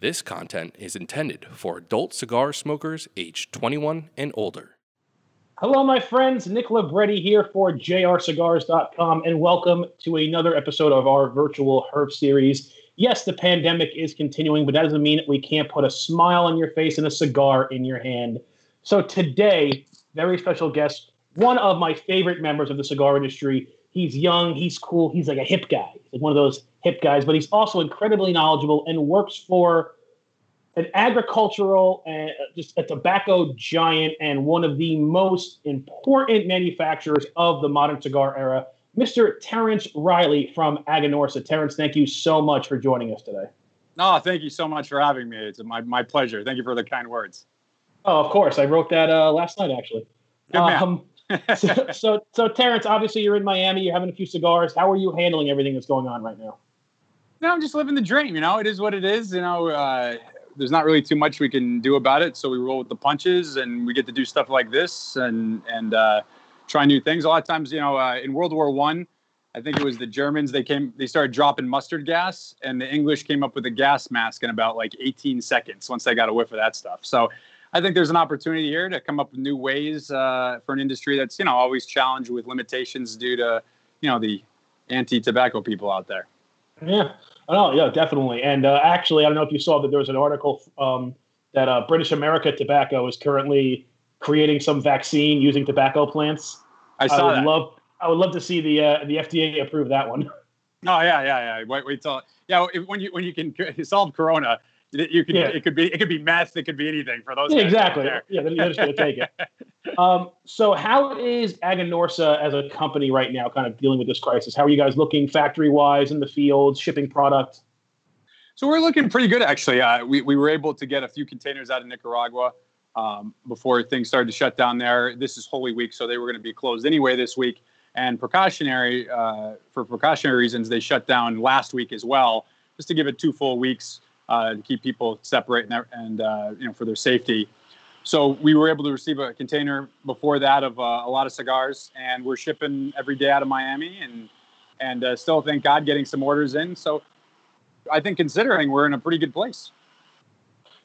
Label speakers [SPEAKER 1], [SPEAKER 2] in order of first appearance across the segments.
[SPEAKER 1] This content is intended for adult cigar smokers age 21 and older.
[SPEAKER 2] Hello, my friends. Nick Libretti here for jrcigars.com, and welcome to another episode of our virtual Herf series. Yes, the pandemic is continuing, but that doesn't mean we can't put a smile on your face and a cigar in your hand. So today, very special guest, one of my favorite members of the cigar industry. He's young, he's cool, he's like a hip guy. He's like one of those hip guys, but he's also incredibly knowledgeable and works for an agricultural and just a tobacco giant and one of the most important manufacturers of the modern cigar era, Mr. Terence Reilly from Aganorsa. Terence, thank you so much for joining us today.
[SPEAKER 3] No, thank you so much for having me. It's my, my pleasure. Thank you for the kind words.
[SPEAKER 2] Oh, of course. I wrote that uh, last night, actually.
[SPEAKER 3] Good man.
[SPEAKER 2] Um, so, so, so, Terence, obviously you're in Miami. You're having a few cigars. How are you handling everything that's going on right now?
[SPEAKER 3] No, I'm just living the dream. You know, it is what it is. You know, uh, there's not really too much we can do about it. So we roll with the punches, and we get to do stuff like this and and uh, try new things. A lot of times, you know, uh, in World War One, I, think it was the Germans. They came, they started dropping mustard gas, and the English came up with a gas mask in about like 18 seconds once they got a whiff of that stuff. So. I think there's an opportunity here to come up with new ways uh, for an industry that's you know always challenged with limitations due to you know the anti-tobacco people out there.
[SPEAKER 2] Yeah. Oh, yeah, definitely. And uh, actually, I don't know if you saw that there was an article um, that uh, British American Tobacco is currently creating some vaccine using tobacco plants.
[SPEAKER 3] I saw
[SPEAKER 2] would
[SPEAKER 3] that.
[SPEAKER 2] love. I would love to see the uh, the FDA approve that one.
[SPEAKER 3] Oh yeah, yeah, yeah. Wait, wait till yeah. When you when you can solve Corona, you could
[SPEAKER 2] Yeah.
[SPEAKER 3] it could be it could be meth, it could be anything for those.
[SPEAKER 2] Yeah, exactly. Yeah, they're just going to take it. Um, so, how is Aganorsa as a company right now, kind of dealing with this crisis? How are you guys looking factory wise in the field, shipping product?
[SPEAKER 3] So we're looking pretty good actually. Uh, we we were able to get a few containers out of Nicaragua um, before things started to shut down there. This is Holy Week, so they were going to be closed anyway this week. And precautionary uh, for precautionary reasons, they shut down last week as well, just to give it two full weeks uh, to keep people separate and, and uh, you know for their safety. So we were able to receive a container before that of uh, a lot of cigars, and we're shipping every day out of Miami, and and uh, still, thank God, getting some orders in. So I think considering we're in a pretty good place.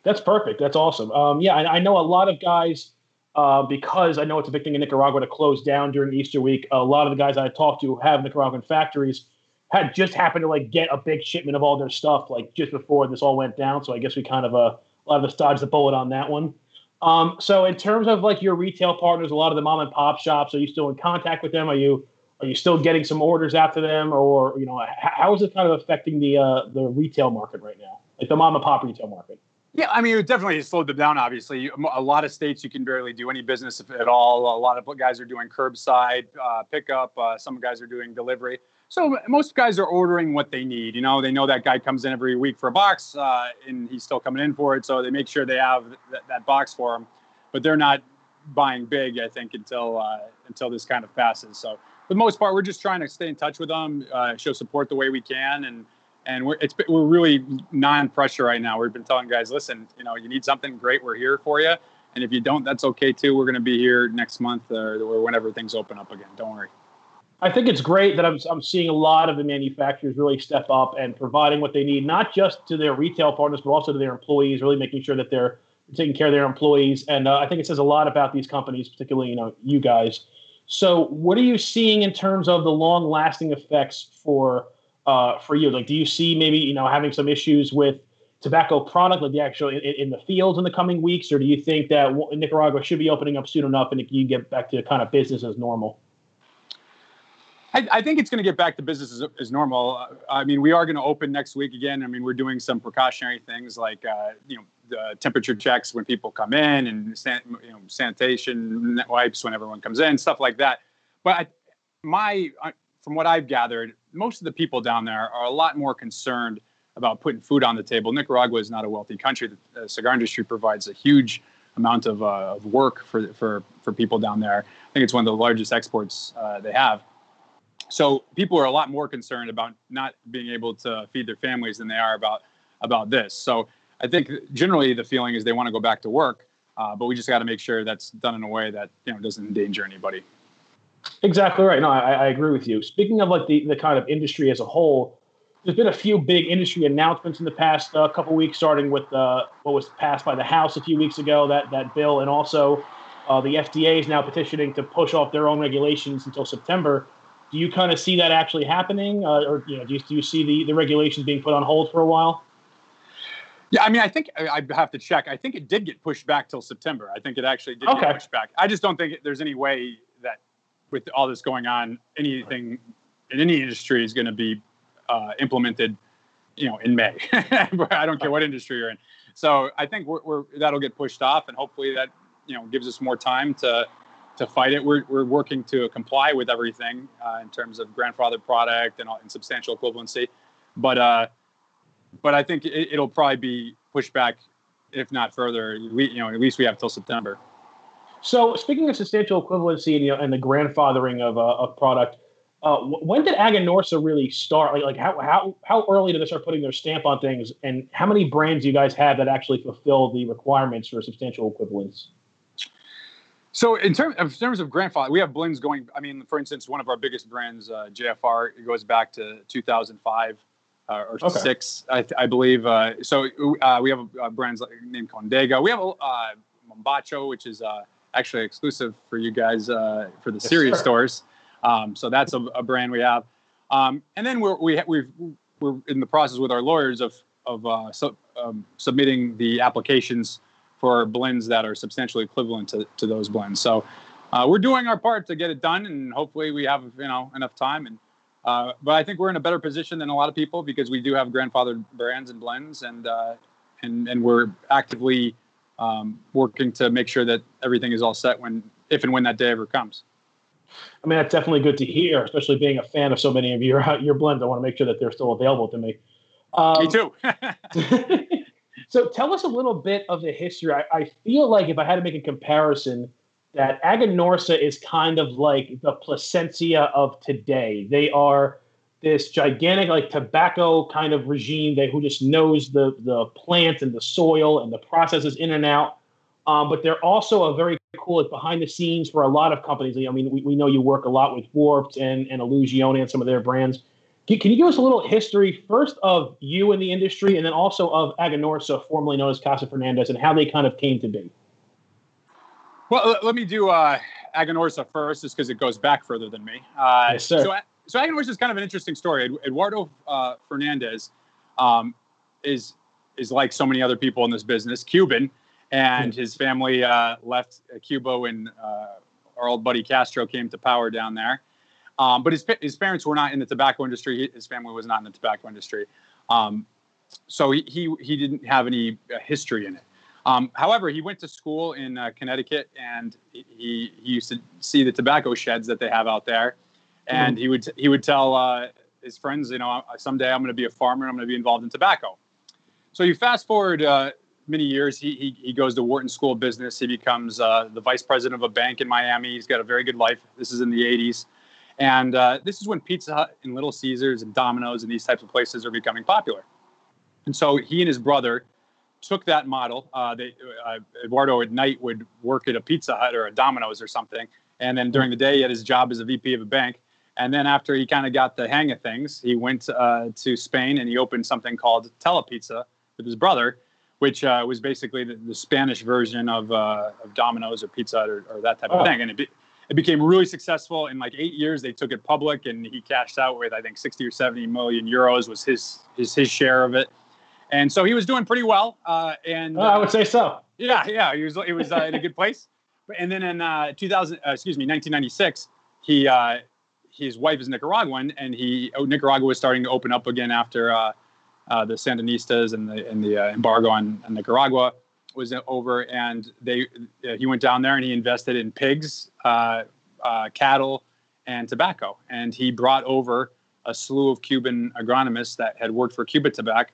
[SPEAKER 2] That's perfect. That's awesome. Um, yeah, I, I know a lot of guys uh, because I know it's a big thing in Nicaragua to close down during Easter week. A lot of the guys I talked to have Nicaraguan factories had just happened to like get a big shipment of all their stuff like just before this all went down. So I guess we kind of uh, a lot of us dodged the bullet on that one. Um, so in terms of like your retail partners, a lot of the mom and pop shops, are you still in contact with them? Are you are you still getting some orders after them, or you know how is it kind of affecting the uh, the retail market right now, like the mom and pop retail market?
[SPEAKER 3] Yeah, I mean, it definitely slowed them down. Obviously, a lot of states you can barely do any business at all. A lot of guys are doing curbside uh, pickup. Uh, some guys are doing delivery. So most guys are ordering what they need. You know, they know that guy comes in every week for a box, uh, and he's still coming in for it. So they make sure they have th- that box for him. But they're not buying big, I think, until uh, until this kind of passes. So for the most part, we're just trying to stay in touch with them, uh, show support the way we can, and and we're it's we're really non-pressure right now. We've been telling guys, listen, you know, you need something great, we're here for you, and if you don't, that's okay too. We're going to be here next month or, or whenever things open up again. Don't worry.
[SPEAKER 2] I think it's great that I'm, I'm seeing a lot of the manufacturers really step up and providing what they need, not just to their retail partners, but also to their employees, really making sure that they're taking care of their employees. And uh, I think it says a lot about these companies, particularly, you know, you guys. So what are you seeing in terms of the long lasting effects for, uh, for you? Like, do you see maybe, you know, having some issues with tobacco product, like the actual in, in the fields in the coming weeks? Or do you think that Nicaragua should be opening up soon enough and you get back to kind of business as normal?
[SPEAKER 3] I, I think it's going to get back to business as, as normal. I mean, we are going to open next week again. I mean, we're doing some precautionary things like, uh, you know, the temperature checks when people come in and san, you know, sanitation wipes when everyone comes in, stuff like that. But I, my, uh, from what I've gathered, most of the people down there are a lot more concerned about putting food on the table. Nicaragua is not a wealthy country. The cigar industry provides a huge amount of, uh, of work for, for, for people down there. I think it's one of the largest exports uh, they have. So people are a lot more concerned about not being able to feed their families than they are about about this. So I think generally the feeling is they want to go back to work, uh, but we just got to make sure that's done in a way that you know doesn't endanger anybody.
[SPEAKER 2] Exactly right. No, I, I agree with you. Speaking of like the, the kind of industry as a whole, there's been a few big industry announcements in the past uh, couple weeks, starting with uh, what was passed by the House a few weeks ago, that that bill, and also uh, the FDA is now petitioning to push off their own regulations until September. Do you kind of see that actually happening, uh, or you know, do you, do you see the, the regulations being put on hold for a while?
[SPEAKER 3] Yeah, I mean, I think I have to check. I think it did get pushed back till September. I think it actually did okay. get pushed back. I just don't think there's any way that, with all this going on, anything in any industry is going to be uh, implemented, you know, in May. I don't care what industry you're in. So I think we're, we're, that'll get pushed off, and hopefully that you know gives us more time to to fight it. We're, we're working to comply with everything uh, in terms of grandfather product and, and substantial equivalency, but uh, but I think it, will probably be pushed back, if not further. We you know at least we have till September.
[SPEAKER 2] So speaking of substantial equivalency and, you know, and the grandfathering of uh, of product, uh, when did Aganorsa really start? Like, like how, how, how early did they start putting their stamp on things? And how many brands do you guys have that actually fulfill the requirements for substantial equivalence?
[SPEAKER 3] So in, terms in terms of grandfather, we have blends going. I mean, for instance, one of our biggest brands, uh, JFR, it goes back to 2005 uh, or okay. six, I, I believe. Uh, so uh, we have brands like named Condega. We have a uh, Mombacho, which is uh, actually exclusive for you guys for the yes, Sirius stores. Um, so that's a, a, brand we have. Um, and then we're, we, we've, we're in the process with our lawyers of, of uh, um, submitting the applications for blends that are substantially equivalent to, to those blends. So uh, we're doing our part to get it done, and hopefully we have you know enough time. And uh, but I think we're in a better position than a lot of people because we do have grandfathered brands and blends, and uh, and and we're actively um, working to make sure that everything is all set when if and when that day ever comes.
[SPEAKER 2] I mean, that's definitely good to hear, especially being a fan of so many of your your blends. I want to make sure that they're still available to me.
[SPEAKER 3] Um, me too.
[SPEAKER 2] so, tell us a little bit of the history. I, I, feel like if I had to make a comparison, that Aganorsa is kind of like the Plasencia of today. They are this gigantic, like tobacco kind of regime that who just knows the the plant and the soil and the processes in and out. Um, but they're also a very cool like behind the scenes for a lot of companies. I mean, we, we know you work a lot with Warped and, and Illusione and some of their brands. Can, you give us a little history first of you in the industry and then also of Aganorsa, formerly known as Casa Fernandez, and how they kind of came to be?
[SPEAKER 3] Well, let me do uh, Aganorsa first, just because it goes back further than me. Uh,
[SPEAKER 2] yes, sir.
[SPEAKER 3] So, so Aganorsa is kind of an interesting story. Eduardo uh, Fernandez um, is is like so many other people in this business, Cuban and his family uh, left Cuba when uh, our old buddy Castro came to power down there. Um, but his his parents were not in the tobacco industry. His family was not in the tobacco industry, um, so he, he he didn't have any uh, history in it. Um, however, he went to school in uh, Connecticut, and he, he used to see the tobacco sheds that they have out there, and mm-hmm. he would he would tell uh, his friends, you know, someday I'm going to be a farmer. I'm going to be involved in tobacco. So you fast forward uh, many years. He, he, he goes to Wharton School of Business. He becomes uh, the vice president of a bank in Miami. He's got a very good life. This is in the 80s. And uh, this is when Pizza Hut and Little Caesars and Domino's and these types of places are becoming popular. And so he and his brother took that model. Uh, they, uh, Eduardo at night would work at a Pizza Hut or a Domino's or something. And then during the day, he had his job as a VP of a bank. And then after he kind of got the hang of things, he went uh, to Spain and he opened something called Telepizza with his brother which uh, was basically the, the, Spanish version of, uh, of Domino's or Pizza or, or that type oh. of thing. And it, it became really successful. In like eight years, they took it public, and he cashed out with I think 60 or 70 million euros was his his his share of it. And so he was doing pretty well. Uh, and
[SPEAKER 2] oh, I would say so.
[SPEAKER 3] Yeah, yeah, he was it was uh, in a good place. And then in uh, 2000, uh, excuse me, 1996, he his wife is Nicaraguan, and he oh, Nicaragua was starting to open up again after uh, the Sandinistas and the and the uh, embargo on, on, Nicaragua was over, and they uh, he went down there and he invested in pigs, uh, uh, cattle, and tobacco, and he brought over a slew of Cuban agronomists that had worked for Cubatabaco,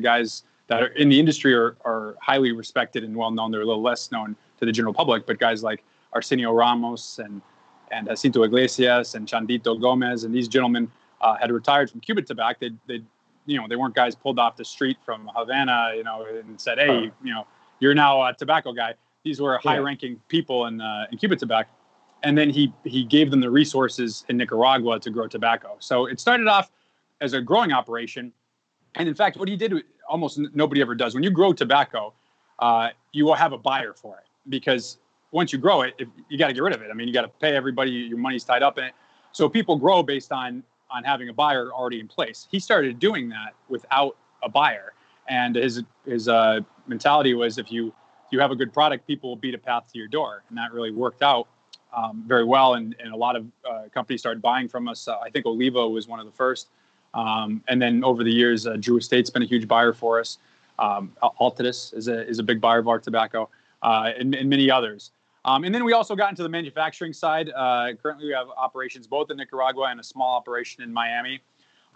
[SPEAKER 3] guys that are in the industry are, are highly respected and well known. They're a little less known to the general public, but guys like Arsenio Ramos and and Jacinto Iglesias and Chandito Gomez and these gentlemen uh, had retired from Cubatabaco. They'd, they'd you know, they weren't guys pulled off the street from Havana, you know, and said, "Hey, you know, you're now a tobacco guy." These were high-ranking people in uh, in Cubatabaco, and then he he gave them the resources in Nicaragua to grow tobacco. So it started off as a growing operation. And in fact, what he did, almost nobody ever does. When you grow tobacco, uh, you will have a buyer for it because once you grow it, if, you got to get rid of it. I mean, you got to pay everybody. Your money's tied up in it. So people grow based on on having a buyer already in place. He started doing that without a buyer, and his his uh, mentality was if you if you have a good product, people will beat a path to your door, and that really worked out um, very well. And, and a lot of uh, companies started buying from us. Uh, I think Oliva was one of the first, um, and then over the years, uh, Drew Estate's been a huge buyer for us. Um, Altadis is a is a big buyer of our tobacco, uh, and, and many others. Um, and then we also got into the manufacturing side. Uh, currently, we have operations both in Nicaragua and a small operation in Miami.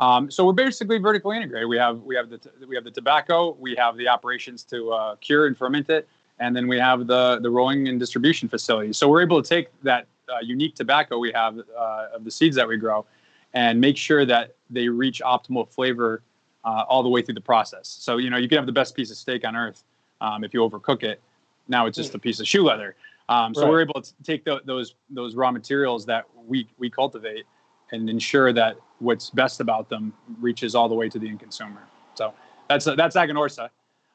[SPEAKER 3] Um, so we're basically vertically integrated. We have we have the we have the tobacco, we have the operations to uh, cure and ferment it, and then we have the the rolling and distribution facilities. So we're able to take that uh, unique tobacco we have uh, of the seeds that we grow, and make sure that they reach optimal flavor uh, all the way through the process. So you know you can have the best piece of steak on earth um, if you overcook it. Now it's just a piece of shoe leather. Um, so right. we're able to take the, those those raw materials that we we cultivate and ensure that what's best about them reaches all the way to the end consumer. So that's uh, that's Aganorsa,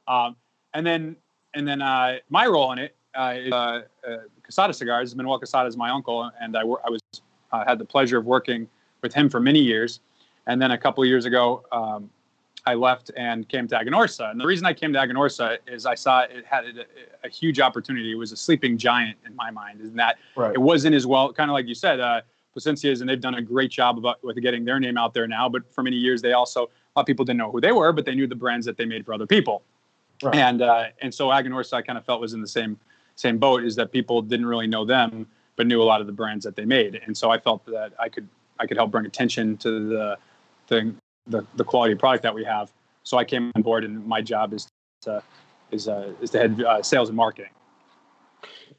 [SPEAKER 3] um, and then and then uh, my role in it uh, is uh, uh, Quesada Cigars. Manuel Quesada is my uncle, and I, I was uh, had the pleasure of working with him for many years. And then a couple of years ago, um, I left and came to Aganorsa. And the reason I came to Aganorsa is I saw it had a, a huge opportunity. It was a sleeping giant in my mind, in that right. it wasn't as well, kind of like you said, Plasencia's, and they've done a great job about with getting their name out there now. But for many years, they also a lot of people didn't know who they were, but they knew the brands that they made for other people. Right. And uh, and so Aganorsa, I kind of felt was in the same same boat, is that people didn't really know them, but knew a lot of the brands that they made. And so I felt that I could I could help bring attention to the the the, the quality product that we have. So I came on board, and my job is to is uh, is to head uh, sales and marketing.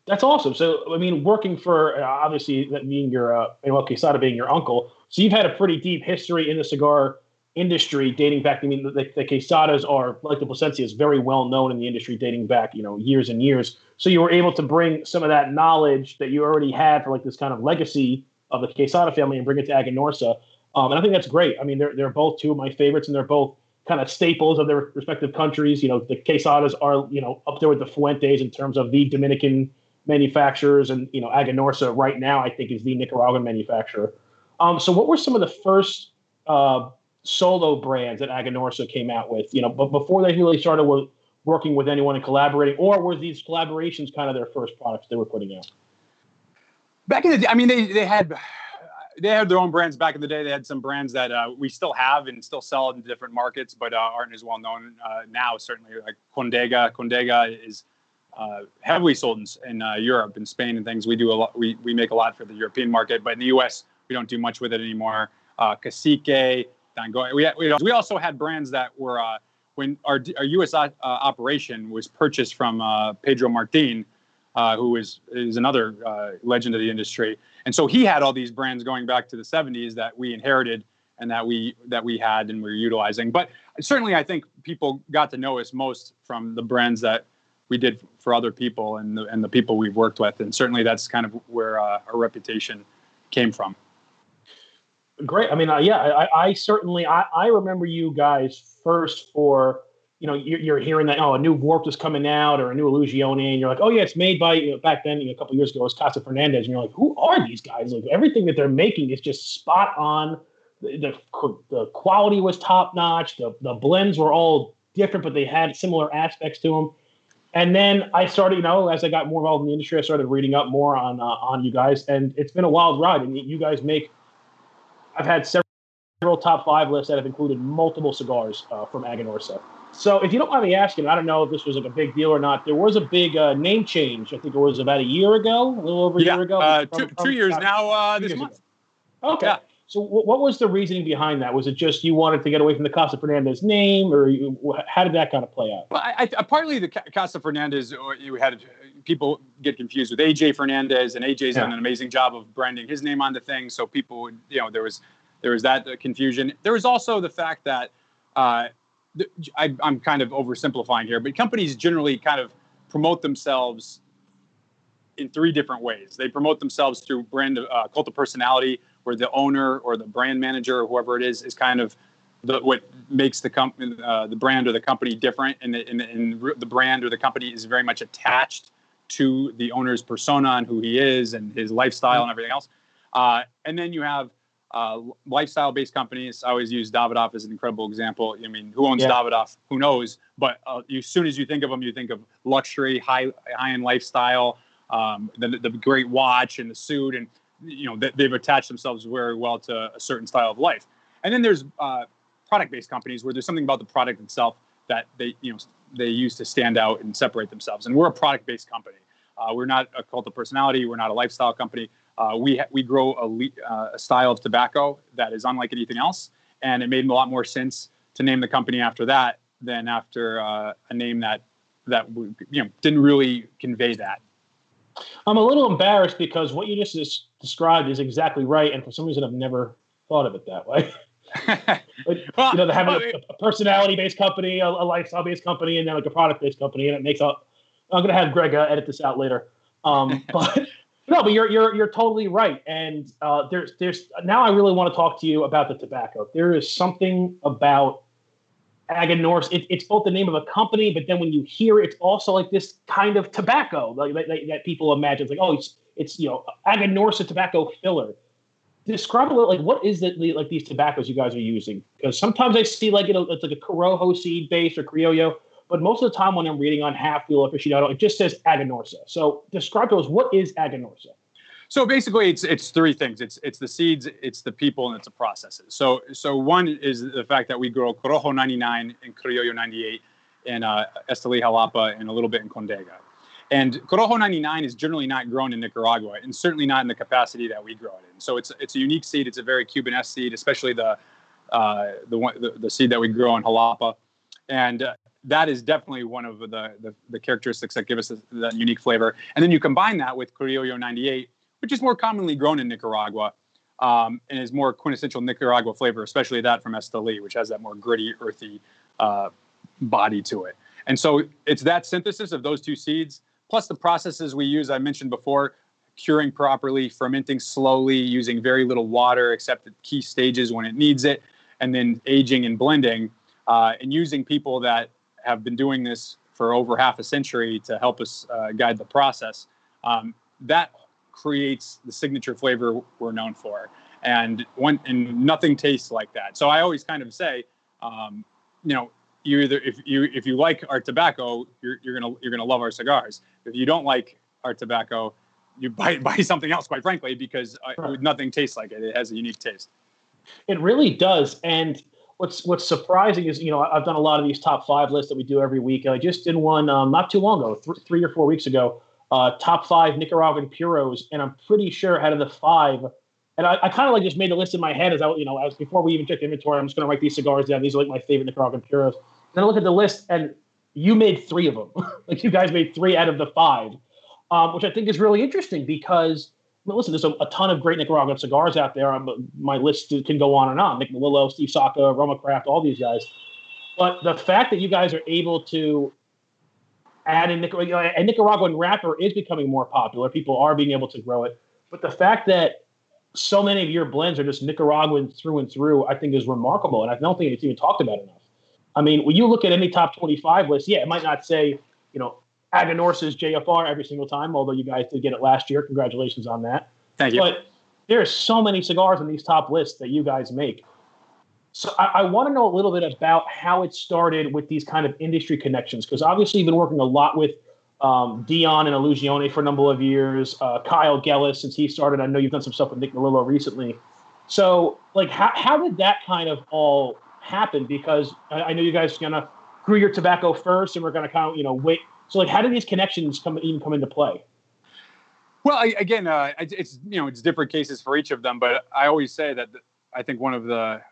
[SPEAKER 2] That's awesome. So I mean, working for uh, obviously that being your uh, well, Quesada being your uncle, so you've had a pretty deep history in the cigar industry dating back. I mean, the, the Quesadas are like the Plasencias, very well known in the industry, dating back you know years and years. So you were able to bring some of that knowledge that you already had for like this kind of legacy of the Quesada family and bring it to Aganorsa. Um, and I think that's great. I mean, they're they're both two of my favorites, and they're both kind of staples of their respective countries. You know, the Quesadas are you know up there with the Fuentes in terms of the Dominican manufacturers, and you know Aganorsa right now I think is the Nicaraguan manufacturer. Um, so, what were some of the first uh, solo brands that Aganorsa came out with? You know, but before they really started with working with anyone and collaborating, or were these collaborations kind of their first products they were putting out?
[SPEAKER 3] Back in the day, I mean, they they had they had their own brands back in the day. They had some brands that uh, we still have and still sell in different markets, but uh, aren't as well known uh, now. Certainly, like Condega. Condega is uh, heavily sold in, in uh, Europe, in Spain, and things. We do a lot. We we make a lot for the European market, but in the U.S. we don't do much with it anymore. Uh, Cacique, Dango. We we, we also had brands that were when our our U.S. operation was purchased from Pedro Martin uh, who is is another uh, legend of the industry. And so he had all these brands going back to the 70s that we inherited and that we that we had and we are utilizing. But certainly, I think people got to know us most from the brands that we did for other people and the, and the people we've worked with. And certainly, that's kind of where uh, our reputation came from.
[SPEAKER 2] Great. I mean, uh, yeah, I, I certainly I, I remember you guys first for you know, you're, you're, hearing that, oh, a new Warped is coming out or a new Illusione, and you're like, oh, yeah, it's made by, you know, back then, you know, a couple years ago, it was Casa Fernandez. And you're like, who are these guys? Like, everything that they're making is just spot on. The, the, the quality was top notch. The, the blends were all different, but they had similar aspects to them. And then I started, you know, as I got more involved in the industry, I started reading up more on uh, on you guys, and it's been a wild ride. I And you guys make, I've had several top five lists that have included multiple cigars uh, from Aganorsa. So, if you don't mind me asking, I don't know if this was like a big deal or not. There was a big uh, name change. I think it was about a year ago, a little over a
[SPEAKER 3] yeah,
[SPEAKER 2] year ago.
[SPEAKER 3] Uh, two, from, two years now. Uh, this month.
[SPEAKER 2] Ago. Okay. Yeah. So, what was the reasoning behind that? Was it just you wanted to get away from the Casa Fernandez name, or you, how did that kind of play out?
[SPEAKER 3] Well, I, I, partly the Casa Fernandez, you had people get confused with AJ Fernandez, and AJ's yeah. done an amazing job of branding his name on the thing, so people, would, you know, there was there was that confusion. There was also the fact that. Uh, I, I'm kind of oversimplifying here, but companies generally kind of promote themselves in three different ways. They promote themselves through brand uh, cult of personality, where the owner or the brand manager or whoever it is is kind of the what makes the company uh, the brand or the company different, and the, and, and the brand or the company is very much attached to the owner's persona and who he is and his lifestyle and everything else. Uh, and then you have uh, lifestyle-based companies. I always use Davidoff as an incredible example. I mean, who owns yeah. Davidoff? Who knows? But uh, you, as soon as you think of them, you think of luxury, high high-end lifestyle, um, the, the great watch and the suit, and you know that they've attached themselves very well to a certain style of life. And then there's uh, product-based companies where there's something about the product itself that they you know they use to stand out and separate themselves. And we're a product-based company. Uh, we're not a cult of personality. We're not a lifestyle company. Uh, we ha- we grow a, le- uh, a style of tobacco that is unlike anything else, and it made a lot more sense to name the company after that than after uh, a name that that you know didn't really convey that.
[SPEAKER 2] I'm a little embarrassed because what you just described is exactly right, and for some reason I've never thought of it that way. well, you know, having a, a personality-based company, a, a lifestyle-based company, and then like a product-based company, and it makes up. I'm going to have Greg uh, edit this out later. Um, but no, but you're you're you're totally right. And uh, there's there's now I really want to talk to you about the tobacco. There is something about Aganorsa. It, it's both the name of a company, but then when you hear it, it's also like this kind of tobacco like, that, that people imagine. It's like oh, it's it's you know Aganorsa tobacco filler. Describe a little like what is it like these tobaccos you guys are using? Because sometimes I see like you know it's like a Corojo seed base or Criollo but most of the time when I'm reading on Half Wheel Aficionado, it just says Aganorsa. So describe to us what is Aganorsa?
[SPEAKER 3] So basically, it's it's three things. It's it's the seeds, it's the people, and it's the processes. So so one is the fact that we grow Corojo 99 and Criollo 98 in uh, Esteli Jalapa and a little bit in Condega. And Corojo 99 is generally not grown in Nicaragua, and certainly not in the capacity that we grow it in. So it's it's a unique seed. It's a very Cuban-esque seed, especially the uh, the, one, the the seed that we grow in Jalapa. And uh, that is definitely one of the, the, the characteristics that give us that unique flavor. And then you combine that with Criollo 98, which is more commonly grown in Nicaragua um, and is more quintessential Nicaragua flavor, especially that from Esteli, which has that more gritty, earthy uh, body to it. And so it's that synthesis of those two seeds, plus the processes we use, I mentioned before, curing properly, fermenting slowly, using very little water except at key stages when it needs it, and then aging and blending, uh, and using people that have been doing this for over half a century to help us uh, guide the process. Um, that creates the signature flavor we're known for, and one and nothing tastes like that. So I always kind of say, um, you know, you either if you if you like our tobacco, you're, you're gonna you're gonna love our cigars. If you don't like our tobacco, you buy buy something else. Quite frankly, because uh, nothing tastes like it. It has a unique taste.
[SPEAKER 2] It really does, and what's what's surprising is you know I've done a lot of these top five lists that we do every week. I just did one um, not too long ago, th- three or four weeks ago. Uh, top five Nicaraguan puros, and I'm pretty sure out of the five, and I, I kind of like just made a list in my head as I you know as before we even checked inventory. I'm just going to write these cigars down. These are like my favorite Nicaraguan puros. Then I look at the list, and you made three of them. like you guys made three out of the five, um, which I think is really interesting because listen, there's a, a, ton of great Nicaraguan cigars out there. Um, my list can go on and on. Nick Melillo, Steve Saka, Roma Craft, all these guys. But the fact that you guys are able to in Nicaragua, uh, and Nicaraguan wrapper is becoming more popular. People are being able to grow it. But the fact that so many of your blends are just Nicaraguan through and through, I think is remarkable. And I don't think it's even talked about enough. I mean, when you look at any top 25 list, yeah, it might not say, you know, Aganorsa's JFR every single time, although you guys did get it last year. Congratulations on that.
[SPEAKER 3] Thank you.
[SPEAKER 2] But there's so many cigars on these top lists that you guys make. So I, I want to know a little bit about how it started with these kind of industry connections, because obviously you've been working a lot with um, Dion and Illusione for a number of years. Uh, Kyle Gellis, since he started, I know you've done some stuff with Nick Melillo recently. So, like, how, how did that kind of all happen? Because I, I know you guys kind of grew your tobacco first, and we're going to kind of, you know, wait so, like, how do these connections come even come into play?
[SPEAKER 3] Well, I, again, uh, it's you know it's different cases for each of them, but I always say that I think one of the,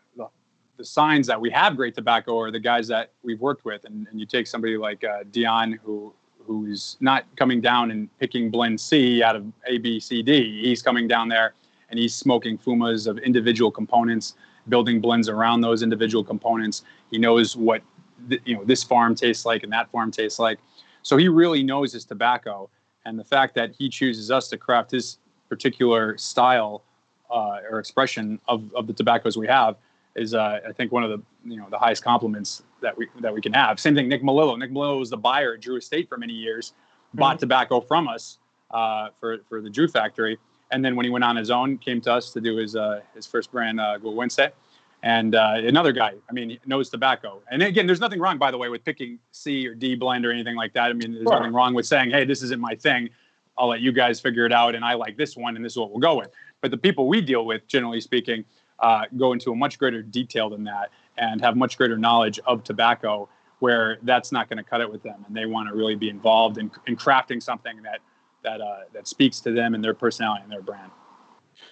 [SPEAKER 3] the, signs that we have great tobacco are the guys that we've worked with, and, and you take somebody like uh, Dion who who's not coming down and picking blend C out of A, B, C, D. He's coming down there and he's smoking fumas of individual components, building blends around those individual components. He knows what th- you know this farm tastes like and that farm tastes like. So he really knows his tobacco, and the fact that he chooses us to craft his particular style uh, or expression of, of the tobaccos we have is uh, I think one of the you know the highest compliments that we that we can have. Same thing, Nick Melillo. Nick Melillo was the buyer at Drew Estate for many years, mm-hmm. bought tobacco from us uh, for for the Drew factory, and then when he went on his own, came to us to do his uh, his first brand, uh, Wednesday. And uh, another guy, I mean, knows tobacco. And again, there's nothing wrong, by the way, with picking C or D blend or anything like that. I mean, there's sure. nothing wrong with saying, hey, this isn't my thing. I'll let you guys figure it out, and I like this one, and this is what we'll go with. But the people we deal with, generally speaking, uh, go into a much greater detail than that and have much greater knowledge of tobacco where that's not going to cut it with them. And they want to really be involved in, in crafting something that that uh, that speaks to them and their personality and their brand.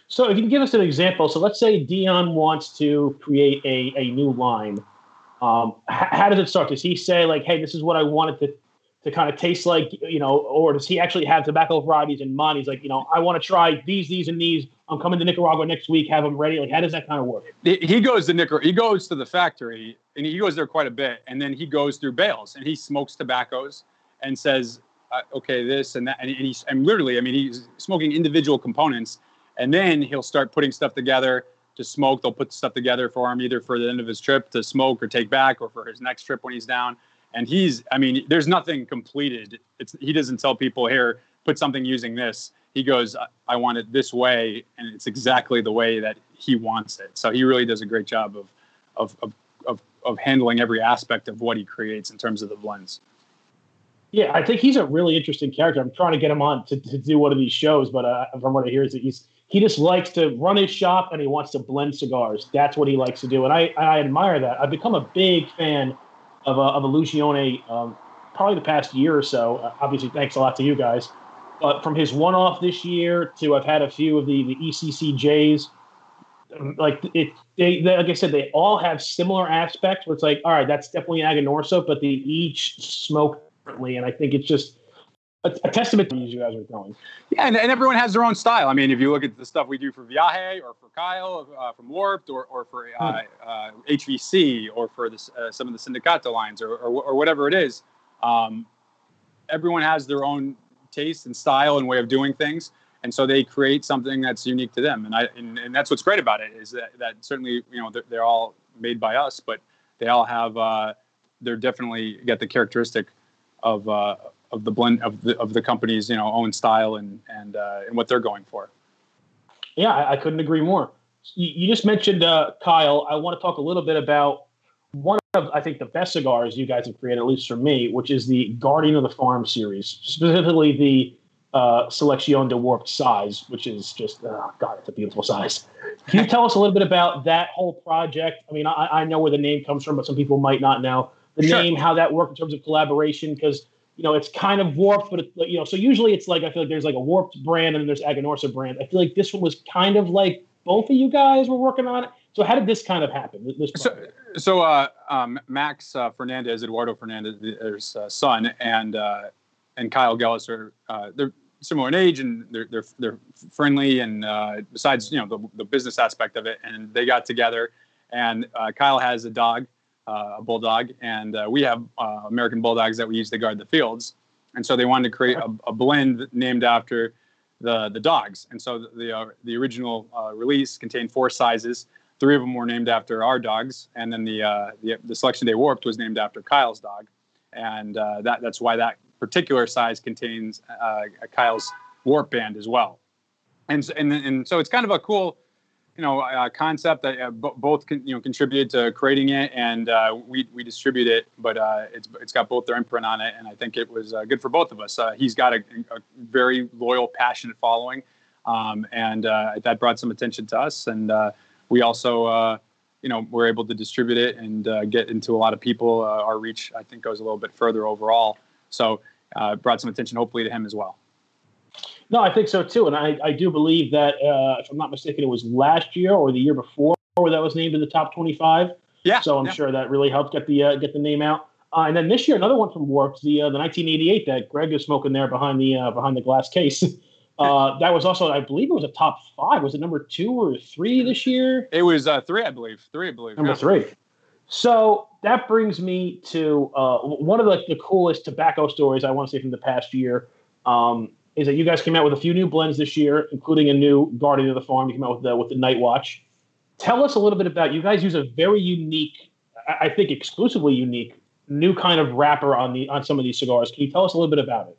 [SPEAKER 2] So if you can give us an example so let's say dion wants to create a, a new line. Um, h- how does it start? Does he say like hey this is what i wanted to to kind of taste like, you know, or does he actually have tobacco varieties in mind? He's like, you know, I want to try these, these, and these. I'm coming to Nicaragua next week. Have them ready. Like, how does that kind of work?
[SPEAKER 3] He goes to Nicaragua. He goes to the factory, and he goes there quite a bit, and then he goes through bales, and he smokes tobaccos, and says, uh, okay, this and that, and, and he's and literally, I mean, he's smoking individual components, and then he'll start putting stuff together to smoke. They'll put stuff together for him either for the end of his trip to smoke or take back, or for his next trip when he's down and he's i mean there's nothing completed. It's he doesn't tell people here put something using this. He goes i want it this way and it's exactly the way that he wants it. So he really does a great job of of of of, of handling every aspect of what he creates in terms of the blends.
[SPEAKER 2] Yeah i think he's a really interesting character. I'm trying to get him on to, to do one of these shows but uh, from what i hear is that he's he just likes to run his shop and he wants to blend cigars. That's what he likes to do. And i i admire that. I've become a big fan of a, of Illusione um, probably the past year or so. Uh, obviously, thanks a lot to you guys. But from his one off this year to I've had a few of the, the ECCJs, um, like it, they, they, like I said, they all have similar aspects where it's like, all right, that's definitely Aganorsa, but they each smoke differently. And I think it's just a, a testament to you guys are going.
[SPEAKER 3] Yeah, and, and everyone has their own style. I mean, if you look at the stuff we do for Viaje or for Kyle uh, from Warped or, or for uh, hmm. uh, HVC or for this, uh, some of the Sindicato lines or, or, or whatever it is, um, everyone has their own taste and style and way of doing things. And so they create something that's unique to them. And I and, and that's what's great about it is that, that certainly, you know, they're, they're all made by us, but they all have, uh, they're definitely got the characteristic of, uh, of the blend of the of the company's you know own style and and uh, and what they're going for.
[SPEAKER 2] Yeah, I, I couldn't agree more. You, you just mentioned uh, Kyle. I want to talk a little bit about one of I think the best cigars you guys have created, at least for me, which is the Guardian of the Farm series, specifically the uh, Selection de Warped size, which is just oh god, it's a beautiful size. Can you tell us a little bit about that whole project? I mean, I, I know where the name comes from, but some people might not know the sure. name, how that worked in terms of collaboration, because you know, it's kind of warped, but it, you know, so usually it's like I feel like there's like a warped brand and then there's Aganorsa brand. I feel like this one was kind of like both of you guys were working on it. So how did this kind of happen? This
[SPEAKER 3] so, so uh, um, Max uh, Fernandez, Eduardo Fernandez's uh, son, and uh, and Kyle Gellis are uh, they're similar in age and they're they're they're friendly and uh, besides you know the, the business aspect of it, and they got together. And Kyle has a dog uh, a bulldog, and uh, we have uh, American bulldogs that we use to guard the fields. And so they wanted to create a, a blend named after the the dogs. And so the the, uh, original uh, release contained four sizes. Three of them were named after our dogs, and then the uh, the, the selection day warped was named after Kyle's dog, and that that's why that particular size contains Kyle's warp band as well. And and and so it's kind of a cool you know uh, concept that uh, b- both con- you know contributed to creating it and uh, we we distribute it but uh, it's it's got both their imprint on it and I think it was uh, good for both of us. Uh, he's got a, a, very loyal passionate following um, and that brought some attention to us and we also you know we're able to distribute it and get into a lot of people our reach I think goes a little bit further overall. So brought some attention hopefully to him as well
[SPEAKER 2] no, I think so too, and I, I do believe that uh, if I'm not mistaken, it was last year or the year before where that was named in the top 25.
[SPEAKER 3] Yeah.
[SPEAKER 2] So I'm
[SPEAKER 3] yeah.
[SPEAKER 2] sure that really helped get the uh, get the name out. Uh, and then this year, another one from Warped, the uh, the 1988 that Greg is smoking there behind the uh, behind the glass case. Uh, that was also, I believe, it was a top five. Was it number two or three this year?
[SPEAKER 3] It was three, I believe. Three, I believe.
[SPEAKER 2] Number yeah. three. So that brings me to one of the, the coolest tobacco stories I want to say from the past year. Um, is that you guys came out with a few new blends this year, including a new Guardian of the Farm. You came out with the with the Night Watch. tell us a little bit about you guys use a very unique, I think exclusively unique, new kind of wrapper on the on some of these cigars. Can you tell us a little bit about it?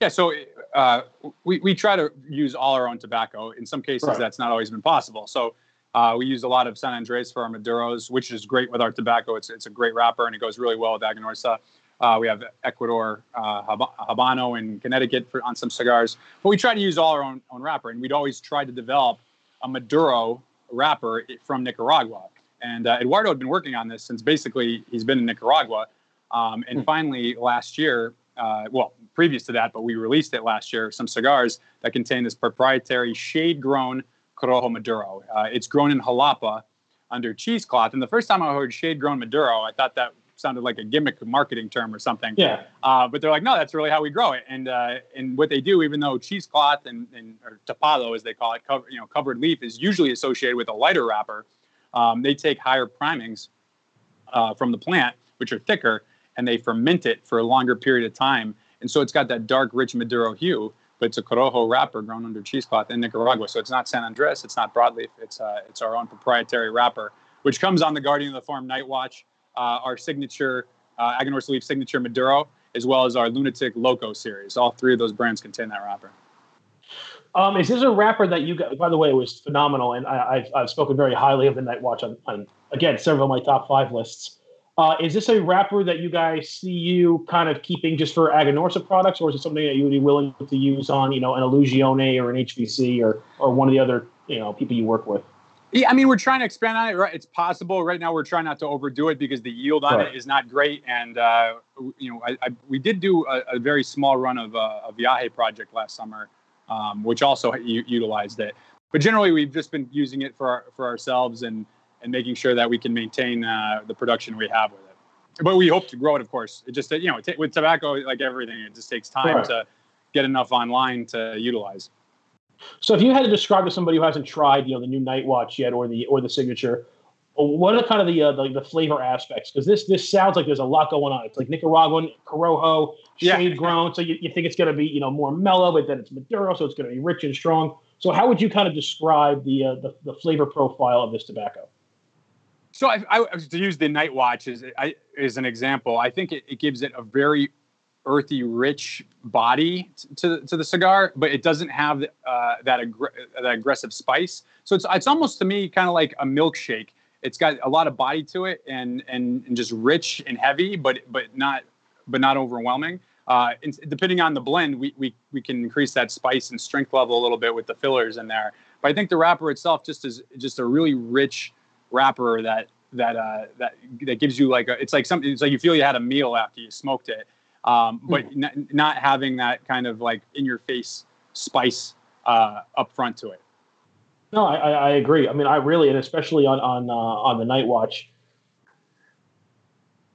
[SPEAKER 3] Yeah, so uh, we we try to use all our own tobacco. In some cases, right. that's not always been possible. So. Uh, we use a lot of San Andres for our Maduros, which is great with our tobacco. It's, it's a great wrapper and it goes really well with Aganorsa. Uh, we have Ecuador uh, Habano in Connecticut for, on some cigars. But we try to use all our own, own wrapper. And we'd always try to develop a Maduro wrapper from Nicaragua. And uh, Eduardo had been working on this since basically he's been in Nicaragua. Um, and hmm. finally, last year, uh, well, previous to that, but we released it last year, some cigars that contain this proprietary shade grown Corojo Maduro. Uh, it's grown in Jalapa under cheesecloth. And the first time I heard shade grown Maduro, I thought that sounded like a gimmick marketing term or something.
[SPEAKER 2] Yeah.
[SPEAKER 3] Uh, but they're like, no, that's really how we grow it. And uh, and what they do, even though cheesecloth and, and or tapado as they call it, cover, you know, covered leaf is usually associated with a lighter wrapper, um, they take higher primings uh, from the plant, which are thicker, and they ferment it for a longer period of time. And so it's got that dark, rich Maduro hue, but it's a Corojo wrapper grown under cheesecloth in Nicaragua. So it's not San Andres, it's not broadleaf, it's uh, it's our own proprietary wrapper, which comes on the Guardian of the Farm Night Watch uh, our signature uh, Aganorsa Leaf signature Maduro, as well as our Lunatic Loco series. All three of those brands contain that wrapper.
[SPEAKER 2] Um, is this a wrapper that you got? By the way, was phenomenal, and I, have I've spoken very highly of the Night Watch on, on again several of my top five lists. Uh, is this a wrapper that you guys see you kind of keeping just for Aganorsa products, or is it something that you would be willing to use on, you know, an Illusione or an HVC or or one of the other, you know, people you work with?
[SPEAKER 3] Yeah, I mean, we're trying to expand on it. Right, it's possible. Right now, we're trying not to overdo it because the yield on right. it is not great. And uh, you know, I, I, we did do a, a, very small run of uh, a Viaje project last summer, um, which also utilized it. But generally, we've just been using it for our, for ourselves and and making sure that we can maintain uh, the production we have with it. But we hope to grow it, of course. It just you know, t- with tobacco, like everything, it just takes time right. to get enough online to utilize.
[SPEAKER 2] So if you had to describe to somebody who hasn't tried, you know, the new Night Watch yet or the or the signature, what are kind of the uh, the, the, flavor aspects? Because this this sounds like there's a lot going on. It's like Nicaraguan Corojo, shade yeah. grown, so you, you think it's going to be you know more mellow, but then it's Maduro, so it's going to be rich and strong. So how would you kind of describe the uh, the, the flavor profile of this tobacco?
[SPEAKER 3] So I, I, to use the Night Watch as, I, as an example, I think it, it gives it a very earthy, rich body to, to the cigar, but it doesn't have uh, that, aggr- that aggressive spice. So it's it's almost to me kind of like a milkshake. It's got a lot of body to it and and, and just rich and heavy, but but not but not overwhelming. Uh, depending on the blend, we, we we can increase that spice and strength level a little bit with the fillers in there. But I think the wrapper itself just is just a really rich wrapper that that uh, that that gives you like a, it's like something it's like you feel you had a meal after you smoked it um, but mm. n- not having that kind of like in your face spice uh, up front to it.
[SPEAKER 2] No, I, I agree. I mean, I really, and especially on on uh, on the Night Watch,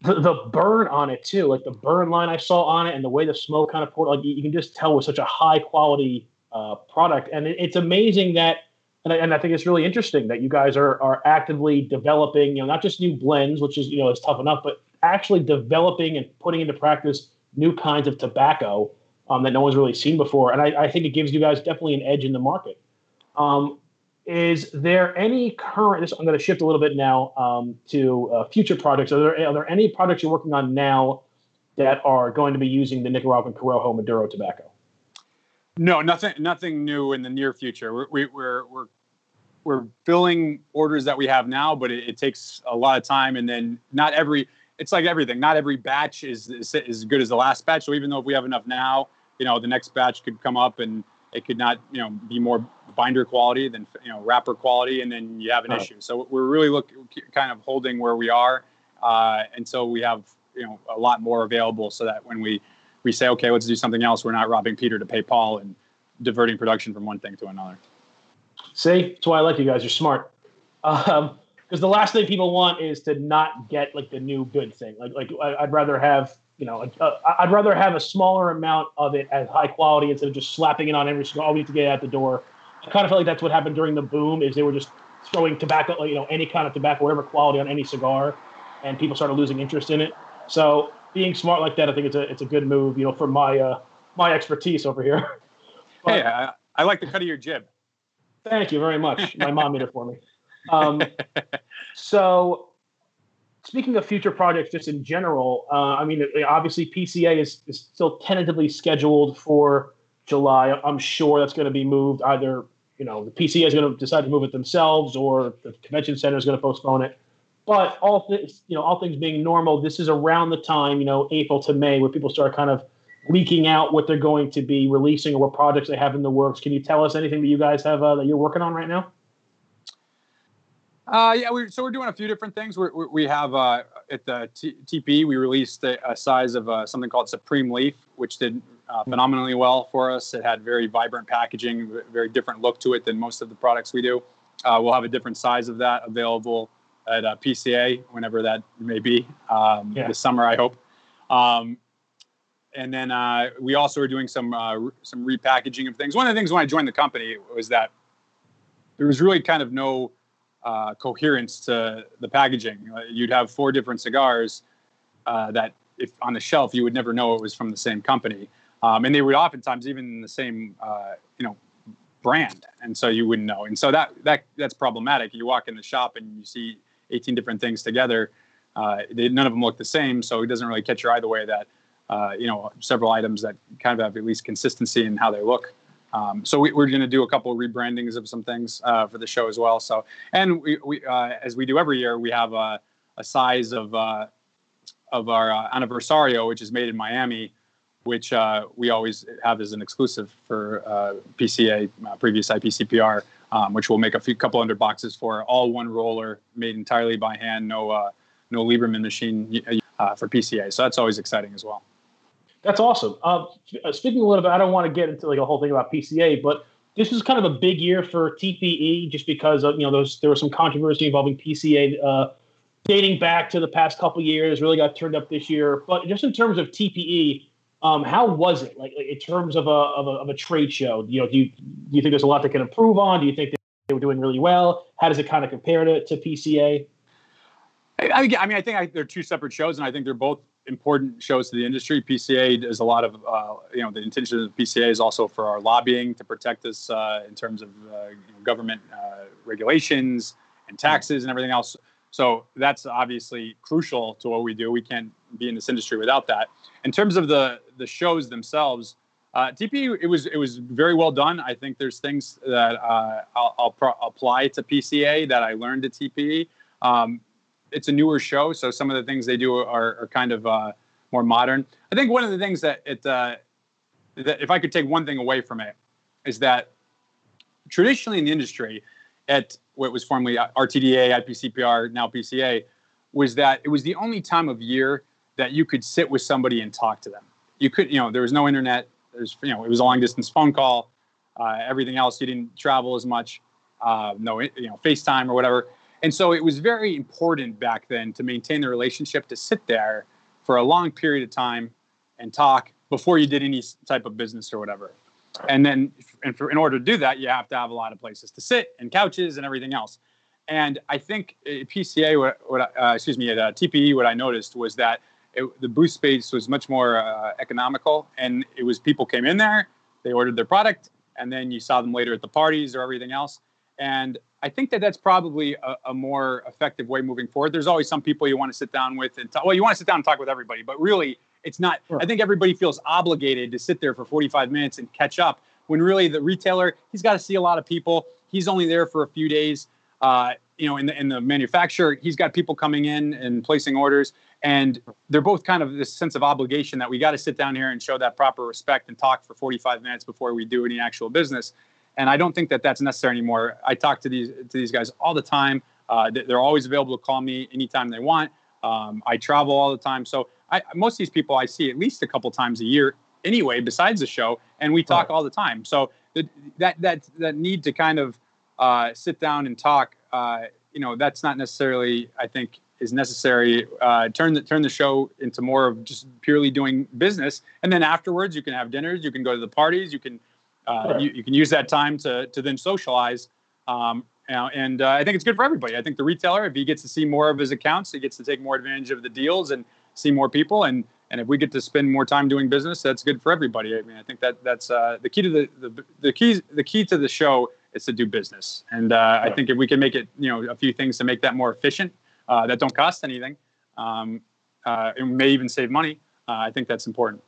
[SPEAKER 2] the, the burn on it too, like the burn line I saw on it, and the way the smoke kind of poured, like you, can just tell was such a high quality uh, product, and it, it's amazing that. And I, and I think it's really interesting that you guys are are actively developing, you know, not just new blends, which is you know is tough enough, but actually developing and putting into practice new kinds of tobacco um, that no one's really seen before. And I, I, think it gives you guys definitely an edge in the market. Um, is there any current? I'm going to shift a little bit now um, to uh, future projects. Are there, are there any projects you're working on now that are going to be using the Nicaraguan Corojo Maduro tobacco?
[SPEAKER 3] No, nothing. Nothing new in the near future. We're we, we're we're we're filling orders that we have now, but it, it takes a lot of time, and then not every it's like everything. Not every batch is, is as good as the last batch. So even though if we have enough now, you know, the next batch could come up and it could not, you know, be more binder quality than you know wrapper quality, and then you have an issue. So we're really look kind of holding where we are uh, until we have you know a lot more available, so that when we we say okay, let's do something else, we're not robbing Peter to pay Paul and diverting production from one thing to another.
[SPEAKER 2] See, that's why I like you guys. You're smart. Um, because the last thing people want is to not get like the new good thing. Like like I'd rather have you know I'd rather have a smaller amount of it as high quality instead of just slapping it on every cigar. Oh, we need to get it out the door. I kind of feel like that's what happened during the boom. Is they were just throwing tobacco, you know, any kind of tobacco, whatever quality on any cigar, and people started losing interest in it. So being smart like that, I think it's a it's a good move. You know, for my uh, my expertise over here.
[SPEAKER 3] but, hey, I, I like the cut of your jib.
[SPEAKER 2] Thank you very much. My mom made it for me. Um, so, speaking of future projects, just in general, uh, I mean, obviously PCA is, is still tentatively scheduled for July. I'm sure that's going to be moved either. You know, the PCA is going to decide to move it themselves, or the convention center is going to postpone it. But all things, you know, all things being normal, this is around the time, you know, April to May, where people start kind of leaking out what they're going to be releasing or what projects they have in the works. Can you tell us anything that you guys have uh, that you're working on right now?
[SPEAKER 3] Uh, yeah, we so we're doing a few different things. We're, we have uh, at the T- TP we released a, a size of uh, something called Supreme Leaf, which did uh, phenomenally well for us. It had very vibrant packaging, very different look to it than most of the products we do. Uh, we'll have a different size of that available at uh, PCA whenever that may be um, yeah. this summer, I hope. Um, and then uh, we also are doing some uh, some repackaging of things. One of the things when I joined the company was that there was really kind of no uh, coherence to the packaging. Uh, you'd have four different cigars uh, that, if on the shelf, you would never know it was from the same company, um, and they would oftentimes even in the same uh, you know brand, and so you wouldn't know. And so that that that's problematic. You walk in the shop and you see 18 different things together. They, none of them look the same, so it doesn't really catch your eye the way that uh, you know, several items that kind of have at least consistency in how they look. Um, so we, are going to do a couple of rebrandings of some things uh, for the show as well. So, and we, we uh, as we do every year, we have a, a size of uh, of our uh, anniversario, which is made in Miami, which uh, we always have as an exclusive for PCA, previous IPCPR, um, which we'll make a few couple hundred boxes for. All one roller, made entirely by hand, no no Lieberman machine for PCA. So that's always exciting as well.
[SPEAKER 2] That's awesome. Uh, uh, speaking a little bit, I don't want to get into like a whole thing about PCA, but this was kind of a big year for TPE just because of, you know those there was some controversy involving PCA uh, dating back to the past couple years. Really got turned up this year, but just in terms of TPE, um, how was it like, like, in terms of a, of a, of a trade show? You know, do you do you think there's a lot they can improve on? Do you think they were doing really well? How does it kind of compare to, to PCA?
[SPEAKER 3] I, I mean, I think I, they're two separate shows, and I think they're both important shows to the industry. PCA does a lot of, uh, you know, the intention of the PCA is also for our lobbying to protect us uh, in terms of uh, government uh, regulations and taxes and everything else. So that's obviously crucial to what we do. We can't be in this industry without that. In terms of the the shows themselves, uh, TPE it was it was very well done. I think there's things that uh, I'll, I'll pro- apply to PCA that I learned at TPE. Um, it's a newer show, so some of the things they do are, are kind of uh, more modern. I think one of the things that it uh, that if I could take one thing away from it is that traditionally in the industry, at what was formerly RTDA, IPCPR, now PCA, was that it was the only time of year that you could sit with somebody and talk to them. You could, you know, there was no internet. There's, you know, it was a long distance phone call. Uh, everything else, you didn't travel as much. Uh, no, you know, FaceTime or whatever. And so it was very important back then to maintain the relationship, to sit there for a long period of time and talk before you did any type of business or whatever. And then, and for, in order to do that, you have to have a lot of places to sit and couches and everything else. And I think at PCA, what, what uh, excuse me, at uh, TPE, what I noticed was that it, the booth space was much more uh, economical, and it was people came in there, they ordered their product, and then you saw them later at the parties or everything else. And I think that that's probably a, a, more effective way moving forward. There's always some people you want to sit down with and talk, well, you want to sit down and talk with everybody, but really, it's not. Sure. I think everybody feels obligated to sit there for 45 minutes and catch up. When really the retailer, he's got to see a lot of people. He's only there for a few days. Uh, you know, in the in the manufacturer, he's got people coming in and placing orders, and they're both kind of this sense of obligation that we got to sit down here and show that proper respect and talk for 45 minutes before we do any actual business and I don't think that that's necessary anymore. I talk to these to these guys all the time. Uh, they're always available to call me anytime they want. Um, I travel all the time, so I, most of these people I see at least a couple times a year anyway, besides the show, and we talk right. all the time. So the, that that that need to kind of uh, sit down and talk, uh, you know, that's not necessarily I think is necessary. Uh, turn the turn the show into more of just purely doing business, and then afterwards you can have dinners, you can go to the parties, you can uh, you, you, can use that time to, to then socialize. Um, and uh, I think it's good for everybody. I think the retailer, if he gets to see more of his accounts, he gets to take more advantage of the deals and see more people. And and if we get to spend more time doing business, that's good for everybody. I mean, I think that that's uh, the key to the, the the key the key to the show is to do business. And uh, I think if we can make it, you know, a few things to make that more efficient uh, that don't cost anything, um, uh, and may even save money, uh, I think that's important.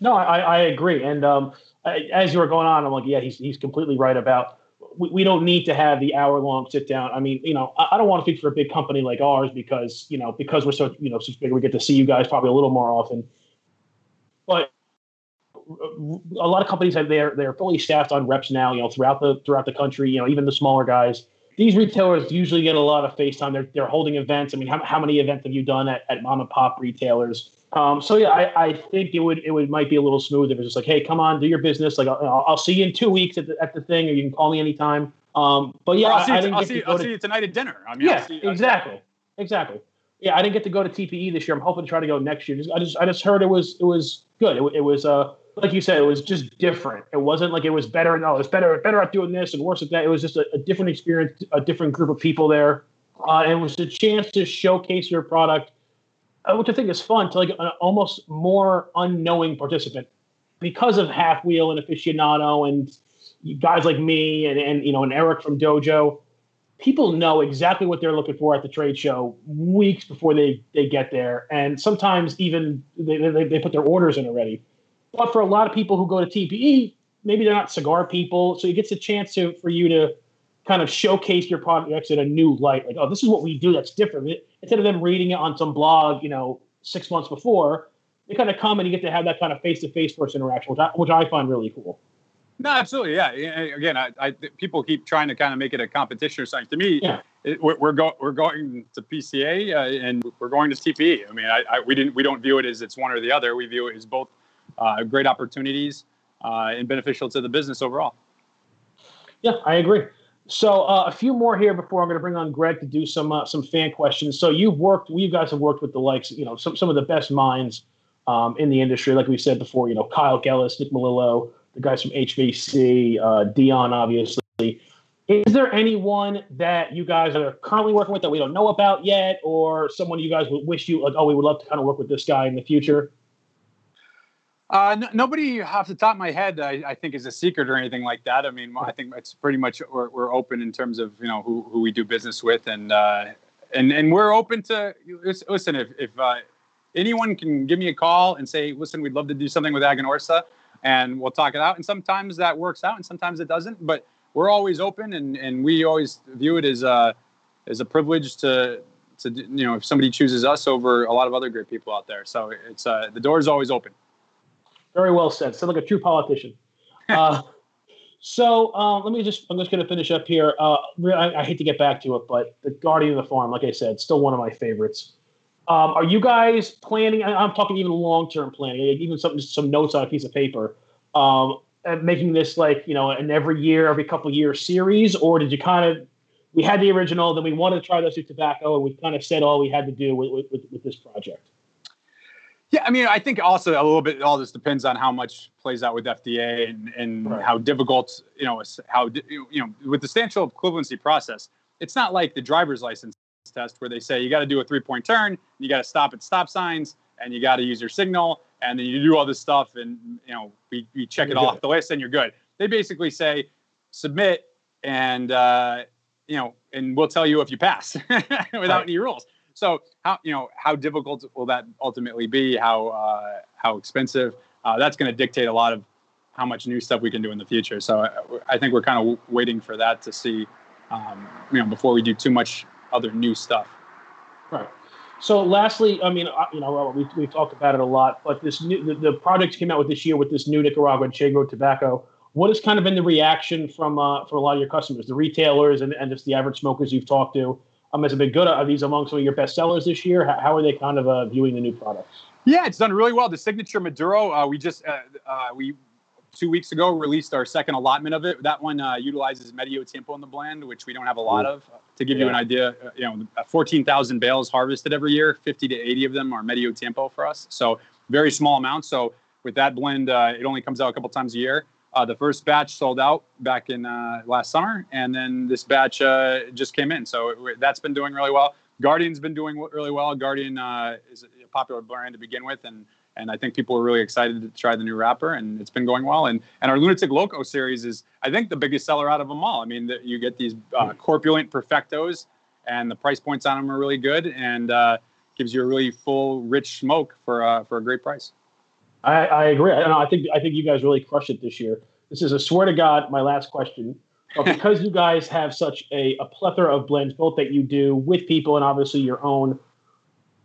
[SPEAKER 2] No, I, I agree. And um, as you were going on, I'm like, yeah, he's, he's completely right about we, we don't need to have the hour long sit down. I mean, you know, I, I, don't want to speak for a big company like ours because, you know, because we're so, you know, so big, we get to see you guys probably a little more often. But a lot of companies have they're they're fully staffed on reps now, you know, throughout the throughout the country, you know, even the smaller guys. These retailers usually get a lot of face time. They're, they're holding events. I mean, how, how many events have you done at, at mom and pop retailers? Um, so yeah, I, I think it would it would might be a little smooth if it's just like, hey, come on, do your business. Like I'll, I'll see you in two weeks at the, at the thing, or you can call me anytime. Um, but yeah,
[SPEAKER 3] I'll, see,
[SPEAKER 2] I,
[SPEAKER 3] I
[SPEAKER 2] didn't
[SPEAKER 3] I'll,
[SPEAKER 2] get
[SPEAKER 3] see,
[SPEAKER 2] to
[SPEAKER 3] I'll
[SPEAKER 2] to,
[SPEAKER 3] see you tonight at dinner. I mean,
[SPEAKER 2] yeah,
[SPEAKER 3] see,
[SPEAKER 2] exactly, exactly. Yeah, I didn't get to go to TPE this year. I'm hoping to try to go next year. Just, I just I just heard it was it was good. It, it was uh like you said, it was just different. It wasn't like it was better. No, it's better better at doing this and worse at that. It was just a, a different experience, a different group of people there, uh, and it was a chance to showcase your product uh, which I think is fun to like an almost more unknowing participant because of halfwheel and aficionado and guys like me and, and you know and Eric from Dojo. People know exactly what they're looking for at the trade show weeks before they, they get there, and sometimes even they, they, they put their orders in already. But for a lot of people who go to TPE, maybe they're not cigar people, so it gets a chance to for you to kind of showcase your products in a new light. Like, oh, this is what we do that's different. Instead of them reading it on some blog, you know, six months before, they kind of come and you get to have that kind of face-to-face first interaction, which I, which I find really cool.
[SPEAKER 3] No, absolutely, yeah. Again, I, I people keep trying to kind of make it a competition or something. To me, yeah. it, we're we're, go, we're going to PCA uh, and we're going to TPE. I mean, I, I, we didn't we don't view it as it's one or the other. We view it as both uh, great opportunities uh, and beneficial to the business overall.
[SPEAKER 2] Yeah, I agree. So uh, a few more here before I'm going to bring on Greg to do some uh, some fan questions. So you've worked, you guys have worked with the likes, you know, some some of the best minds um, in the industry, like we said before. You know, Kyle Gellis, Nick Melillo, the guys from HVC, uh, Dion, obviously. Is there anyone that you guys are currently working with that we don't know about yet, or someone you guys would wish you like? Oh, we would love to kind of work with this guy in the future.
[SPEAKER 3] Uh, nobody off the top of my head, I, I, think, is a secret or anything like that. I mean, I think it's pretty much we're, we're open in terms of you know who, who we do business with, and uh, and and we're open to listen. If if uh, anyone can give me a call and say, listen, we'd love to do something with Aganorsa, and we'll talk it out. And sometimes that works out, and sometimes it doesn't. But we're always open, and and we always view it as a as a privilege to to you know if somebody chooses us over a lot of other great people out there. So it's uh, the door is always open.
[SPEAKER 2] Very well said. Sound like a true politician. Uh, so um, let me just, I'm just going to finish up here. Uh, I, I, hate to get back to it, but The Guardian of the Farm, like I said, still one of my favorites. Um, are you guys planning? I'm talking even long term planning, even some, some notes on a piece of paper, um, making this like, you know, an every year, every couple year series? Or did you kind of, we had the original, then we wanted to try those through tobacco, and we kind of said all we had to do with, with, with this project?
[SPEAKER 3] Yeah, I mean, I think also a little bit all this depends on how much plays out with FDA and, and right. how difficult, you know, how you know, with the substantial equivalency process, it's not like the driver's license test where they say you got to do a three-point turn, you got to stop at stop signs, and you got to use your signal, and then you do all this stuff, and you know, we, check you're it good. off the list, and you're good. They basically say submit, and uh, you know, and we'll tell you if you pass without right. any rules. So how you know how difficult will that ultimately be? How uh, how expensive? Uh, that's going to dictate a lot of how much new stuff we can do in the future. So I, I think we're kind of waiting for that to see, um, you know, before we do too much other new stuff.
[SPEAKER 2] Right. So lastly, I mean, uh, you know, we we've talked about it a lot, but this new the, the project came out with this year with this new Nicaraguan shade grown tobacco. What has kind of been the reaction from uh, from a lot of your customers, the retailers, and, and just the average smokers you've talked to? Um, has it been good? Are these among some of your best sellers this year? How, how are they kind of uh, viewing the new products?
[SPEAKER 3] Yeah, it's done really well. The signature Maduro, uh, we just uh, uh, we two weeks ago released our second allotment of it. That one uh, utilizes Medio Tiempo in the blend, which we don't have a lot of. To give yeah. you an idea, uh, you know, 14,000 bales harvested every year. 50 to 80 of them are Medio Tiempo for us. So very small amounts. So with that blend, it only comes out a couple times a year. Uh, the first batch sold out back in uh, last summer, and then this batch uh, just came in. So it, that's been doing really well. Guardian's been doing really well. Guardian uh, is a popular brand to begin with, and and I think people are really excited to try the new wrapper, and it's been going well. And and our Lunatic Loco series is, I think, the biggest seller out of them all. I mean, the, you get these uh, corpulent perfectos, and the price points on them are really good, and uh, gives you a really full, rich smoke for for a great price.
[SPEAKER 2] I, I agree. I, I think I think you guys really crushed it this year. This is a swear to God, my last question. But because you guys have such a, a plethora of blends, both that you do with people and obviously your own,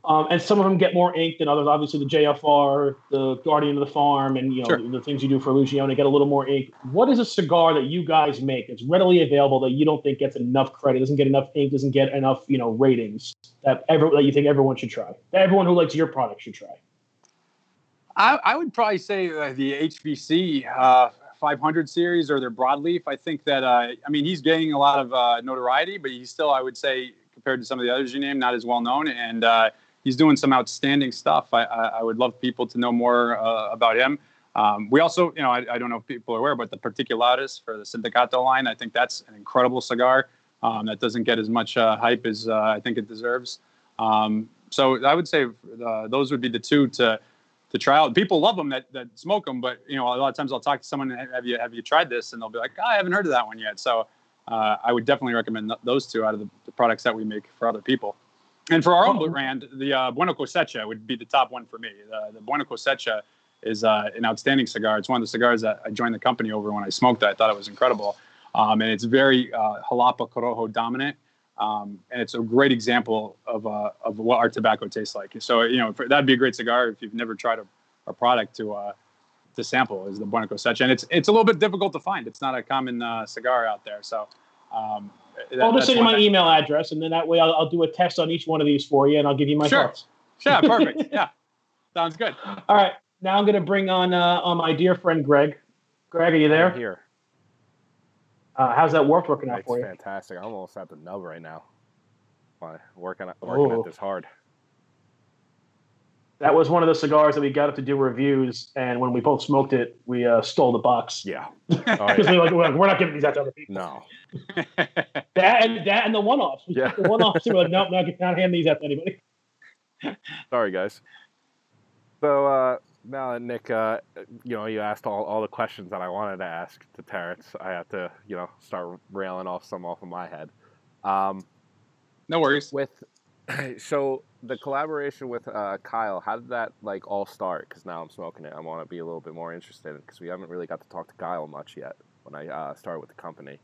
[SPEAKER 2] um, and some of them get more ink than others. Obviously, the JFR, the Guardian of the Farm, and you know
[SPEAKER 3] Sure.
[SPEAKER 2] the things you do for Luciano get a little more ink. What is a cigar that you guys make that's readily available that you don't think gets enough credit, doesn't get enough ink, doesn't get enough you know ratings that ever that you think everyone should try, that everyone who likes your product should try?
[SPEAKER 3] I, I would probably say uh, the HVC uh, 500 series or their broadleaf. I think that uh, I mean he's gaining a lot of uh, notoriety, but he's still, I would say, compared to some of the others you named, not as well known. And uh, he's doing some outstanding stuff. I, I, I would love people to know more about him. Um, we also, you know, I, I don't know if people are aware, but the Particulatus for the Sindicato line, I think that's an incredible cigar um, that doesn't get as much hype as I think it deserves. Um, so I would say those would be the two to to try out. People love them that, that smoke them, but you know, a lot of times I'll talk to someone, have you have you tried this? And they'll be like, oh, I haven't heard of that one yet. So uh, I would definitely recommend th- those two out of the, the products that we make for other people. And for our own
[SPEAKER 2] Oh.
[SPEAKER 3] brand, the uh, Bueno Cosecha would be the top one for me. The, the Bueno Cosecha is uh, an outstanding cigar. It's one of the cigars that I joined the company over when I smoked it. I thought it was incredible. Um, and it's very uh, Jalapa Corojo dominant. Um, and it's a great example of, uh, of what our tobacco tastes like. So, you know, for, that'd be a great cigar if you've never tried a, a product to uh, to sample is the Bueno Cosecha. And it's it's a little bit difficult to find. It's not a common uh, cigar out there. So, um, that-
[SPEAKER 2] I'll just send you my
[SPEAKER 3] thing.
[SPEAKER 2] email address, and then that way I'll, I'll do a test on each one of these for you, and I'll give you my
[SPEAKER 3] Sure.
[SPEAKER 2] thoughts.
[SPEAKER 3] Yeah, perfect. yeah, sounds good.
[SPEAKER 2] All right, now I'm going to bring on uh, on my dear friend Greg. Greg, are you there?
[SPEAKER 4] I'm here.
[SPEAKER 2] Uh, how's that work working out
[SPEAKER 4] It's
[SPEAKER 2] for you?
[SPEAKER 4] fantastic. I'm almost at the nub right now. Why, Working, working
[SPEAKER 2] Oh.
[SPEAKER 4] at this hard.
[SPEAKER 2] That was one of the cigars that we got up to do reviews, and when we both smoked it, we uh, stole the box
[SPEAKER 4] Yeah.
[SPEAKER 2] because
[SPEAKER 4] Oh,
[SPEAKER 2] we
[SPEAKER 4] yeah.
[SPEAKER 2] were like, we're not giving these out to other people.
[SPEAKER 4] No.
[SPEAKER 2] That and that and the one-offs. We
[SPEAKER 4] Yeah.
[SPEAKER 2] The one-offs. We were like, nope, not, not hand these out to anybody.
[SPEAKER 4] Sorry, guys. So uh, now that Nick, uh, you know, you asked all, all the questions that I wanted to ask to Terence, I have to, you know, start railing off some off of my head. Um,
[SPEAKER 3] no worries.
[SPEAKER 4] with so the collaboration with uh, Kyle, how did that like all start? Because now I'm smoking it. I want to be a little bit more interested because we haven't really got to talk to Kyle much yet. When I uh, started with the company,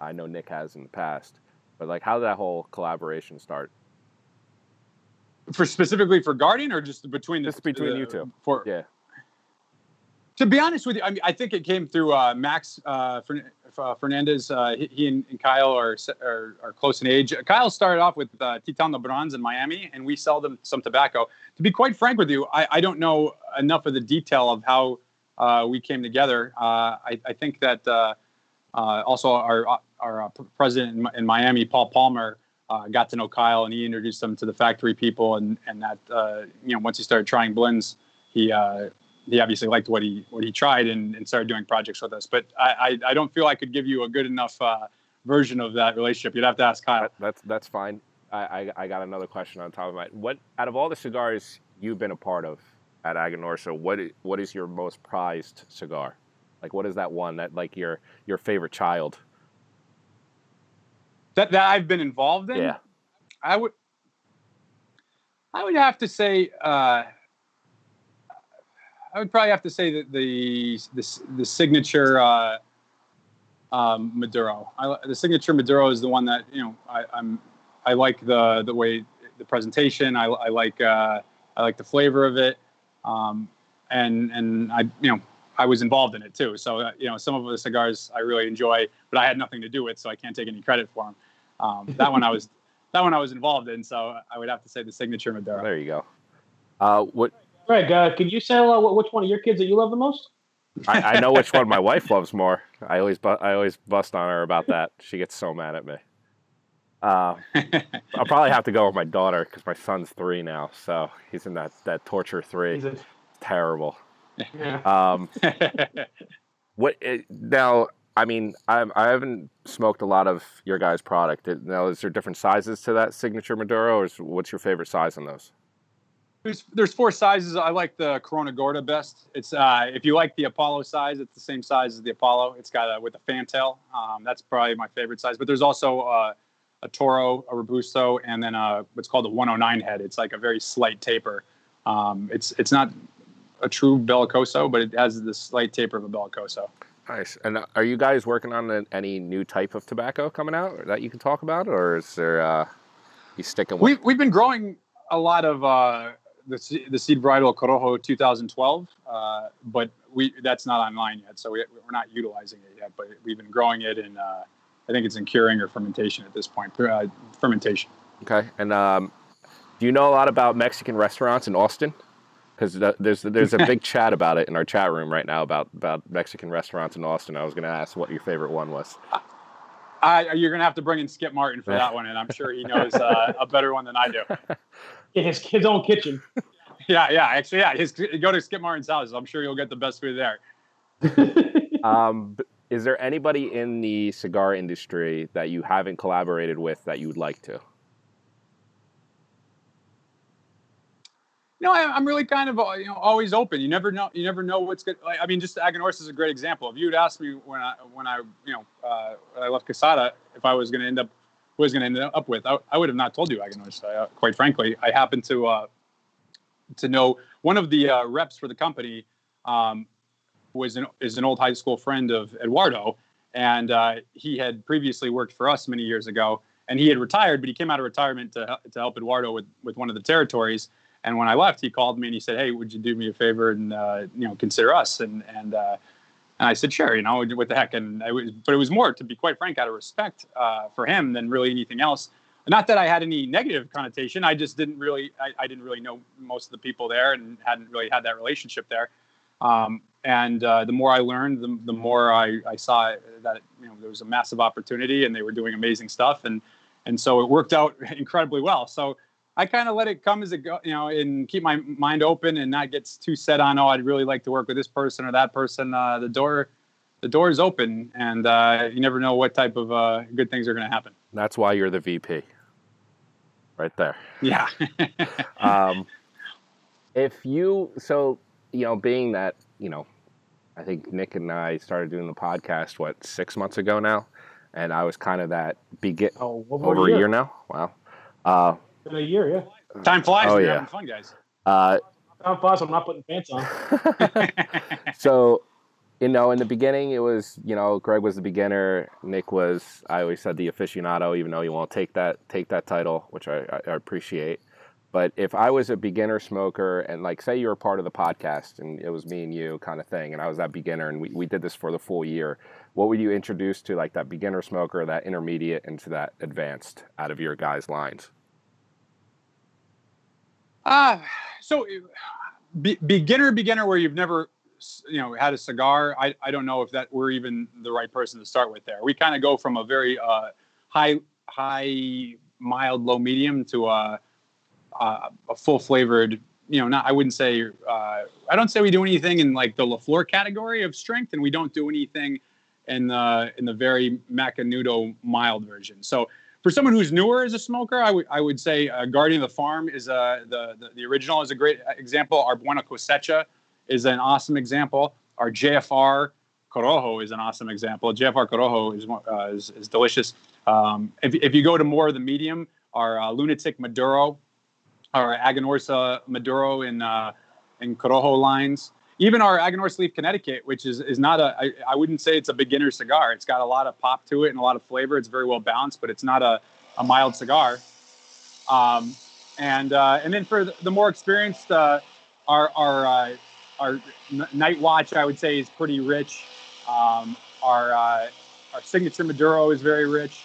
[SPEAKER 4] I know Nick has in the past, but like, how did that whole collaboration start?
[SPEAKER 3] For specifically for Guardian or just between the
[SPEAKER 4] Just between
[SPEAKER 3] the-
[SPEAKER 4] you two.
[SPEAKER 3] For
[SPEAKER 4] Yeah,
[SPEAKER 3] To be honest with you, I mean, I think it came through uh, Max uh, Fern- uh, Fernandez. Uh, he, and, and Kyle are, are are close in age. Kyle started off with uh, Titan de Bronze in Miami, and we sell them some tobacco. To be quite frank with you, I, I don't know enough of the detail of how uh, we came together. Uh, I, I think that uh, uh, also our our uh, president in, in Miami, Paul Palmer, uh, got to know Kyle, and he introduced him to the factory people, and and that uh, you know once he started trying blends, he. Uh, he obviously liked what he what he tried and, and started doing projects with us. But I, I, I don't feel I could give you a good enough uh, version of that relationship. You'd have to ask Kyle.
[SPEAKER 4] that's that's fine. I, I I got another question on top of my what out of all the cigars you've been a part of at Aganorsa, what what is your most prized cigar? Like, what is that one that like your your favorite child?
[SPEAKER 3] That that I've been involved in.
[SPEAKER 4] Yeah.
[SPEAKER 3] I would I would have to say uh, I would probably have to say that the the, the signature uh, um, Maduro. I, the signature Maduro is the one that you know I, I'm I like the the way the presentation. I, I like uh, I like the flavor of it, um, and and I you know I was involved in it too. So uh, you know some of the cigars I really enjoy, but I had nothing to do with, so I can't take any credit for them. Um, that one I was that one I was involved in, so I would have to say the signature Maduro.
[SPEAKER 4] There you go. Uh, what
[SPEAKER 2] Greg, uh, can you say uh, which one of your kids that you love the most?
[SPEAKER 4] I, I know which one my wife loves more. I always bu- I always bust on her about that. She gets so mad at me. Uh, I'll probably have to go with my daughter because my son's three now, so he's in that that torture three.
[SPEAKER 2] Is it?
[SPEAKER 4] Terrible.
[SPEAKER 2] Yeah.
[SPEAKER 4] Um, what it, now? I mean, I'm, I haven't smoked a lot of your guys' product. Now, is there different sizes to that signature Maduro, or is, what's your favorite size on those?
[SPEAKER 3] There's there's four sizes. I like the Corona Gorda best. It's uh, if you like the Apollo size, it's the same size as the Apollo. It's got a with a fantail. Um, that's probably my favorite size. But there's also uh, a Toro, a Robusto, and then uh, what's called a 109 head. It's like a very slight taper. Um, it's it's not a true Bellicoso, but it has the slight taper of a Bellicoso.
[SPEAKER 4] Nice. And uh, are you guys working on any new type of tobacco coming out that you can talk about, or is there uh, you sticking with?
[SPEAKER 3] We've we've been growing a lot of uh, the the seed varietal Corojo 2012, uh, but we that's not online yet, so we, we're not utilizing it yet. But we've been growing it in uh, I think it's in curing or fermentation at this point. Uh, fermentation.
[SPEAKER 4] Okay. And um, do you know a lot about Mexican restaurants in Austin? Because there's there's a big chat about it in our chat room right now about about Mexican restaurants in Austin. I was going to ask what your favorite one was.
[SPEAKER 3] I, you're gonna have to bring in Skip Martin for that one, and I'm sure he knows uh, a better one than I do.
[SPEAKER 2] In his kid's own kitchen.
[SPEAKER 3] Yeah, yeah, actually, yeah. His, go to Skip Martin's house. I'm sure you'll get the best food there.
[SPEAKER 4] Um, is there anybody in the cigar industry that you haven't collaborated with that you would like to?
[SPEAKER 3] No, I, I'm really kind of uh, you know always open. You never know. You never know what's good. Like, I mean, just Aganorsa is a great example. If you had asked me when I when I you know uh, I left Casada if I was going to end up who I was going to end up with, I, I would have not told you Aganorsa. Uh, quite frankly, I happen to uh, to know one of the uh, reps for the company um, was an is an old high school friend of Eduardo, and uh, he had previously worked for us many years ago. And he had retired, but he came out of retirement to to help Eduardo with with one of the territories. And when I left, he called me and he said, "Hey, would you do me a favor and uh, you know consider us?" And and uh, and I said, "Sure, you know what the heck." And I was, but it was more, to be quite frank, out of respect uh, for him than really anything else. Not that I had any negative connotation. I just didn't really, I, I didn't really know most of the people there and hadn't really had that relationship there. Um, and uh, the more I learned, the, the more I, I saw that you know there was a massive opportunity and they were doing amazing stuff, and and so it worked out incredibly well. So I kind of let it come as it go, you know, and keep my mind open and not get too set on, oh, I'd really like to work with this person or that person. Uh, the door, the door is open, and uh, you never know what type of uh, good things are going to happen.
[SPEAKER 4] That's why you're the VP, right there.
[SPEAKER 3] Yeah.
[SPEAKER 4] um, if you so you know being that you know i think nick and i started doing the podcast what six months ago now and i was kind of that begin
[SPEAKER 2] Oh, one more
[SPEAKER 4] over
[SPEAKER 2] year.
[SPEAKER 4] a year now wow uh,
[SPEAKER 2] In a year, yeah.
[SPEAKER 3] Time flies.
[SPEAKER 4] Oh,
[SPEAKER 3] when
[SPEAKER 4] yeah.
[SPEAKER 3] having fun, guys.
[SPEAKER 4] uh,
[SPEAKER 2] I'm. I'm not putting pants on.
[SPEAKER 4] so you know in the beginning it was you know greg was the beginner nick was i always said the aficionado even though you won't take that take that title which i, I I appreciate but if i was a beginner smoker and like say you were part of the podcast and it was me and you kind of thing and i was that beginner and we, we did this for the full year what would you introduce to like that beginner smoker that intermediate and to that advanced out of your guys lines
[SPEAKER 3] Ah, so be, beginner, beginner, where you've never, you know, had a cigar. I, I don't know if that we're even the right person to start with there. We kind of go from a very uh, high, high, mild, low, medium to a, a, a full flavored. You know, not I wouldn't say uh, I don't say we do anything in like the La Flor category of strength, and we don't do anything in the in the very Macanudo mild version. So for someone who's newer as a smoker, I would I would say uh, Guardian of the Farm is uh, the, the the original is a great example. Our Buena Cosecha is an awesome example. Our JFR Corojo is an awesome example. JFR Corojo is uh, is, is delicious. Um, if if you go to more of the medium, our uh, Lunatic Maduro, our Aganorsa Maduro in uh, in Corojo lines. Even our Aganorsa Leaf Connecticut, which is is not a I, I wouldn't say it's a beginner cigar. It's got a lot of pop to it and a lot of flavor. It's very well balanced, but it's not a, a mild cigar. Um, and uh, and then for the, the more experienced, uh, our our uh, our Night Watch, I would say, is pretty rich. Um, our uh, our signature Maduro is very rich.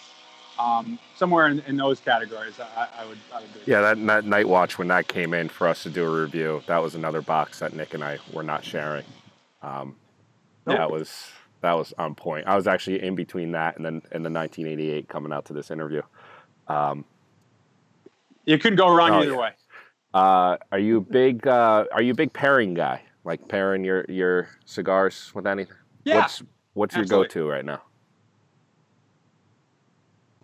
[SPEAKER 3] Um, somewhere in, in those categories, I, I would I would
[SPEAKER 4] yeah that, that night watch when that came in for us to do a review that was another box that nick and i were not sharing um,
[SPEAKER 2] Nope.
[SPEAKER 4] that was that was on point i was actually in between that and then and the 1988 coming out to this interview um,
[SPEAKER 3] You couldn't go wrong
[SPEAKER 4] Oh,
[SPEAKER 3] either
[SPEAKER 4] yeah.
[SPEAKER 3] way.
[SPEAKER 4] Uh, are you a big? Uh, are you a big pairing guy? Like pairing your your cigars with anything?
[SPEAKER 3] Yeah.
[SPEAKER 4] What's what's your go-to right now?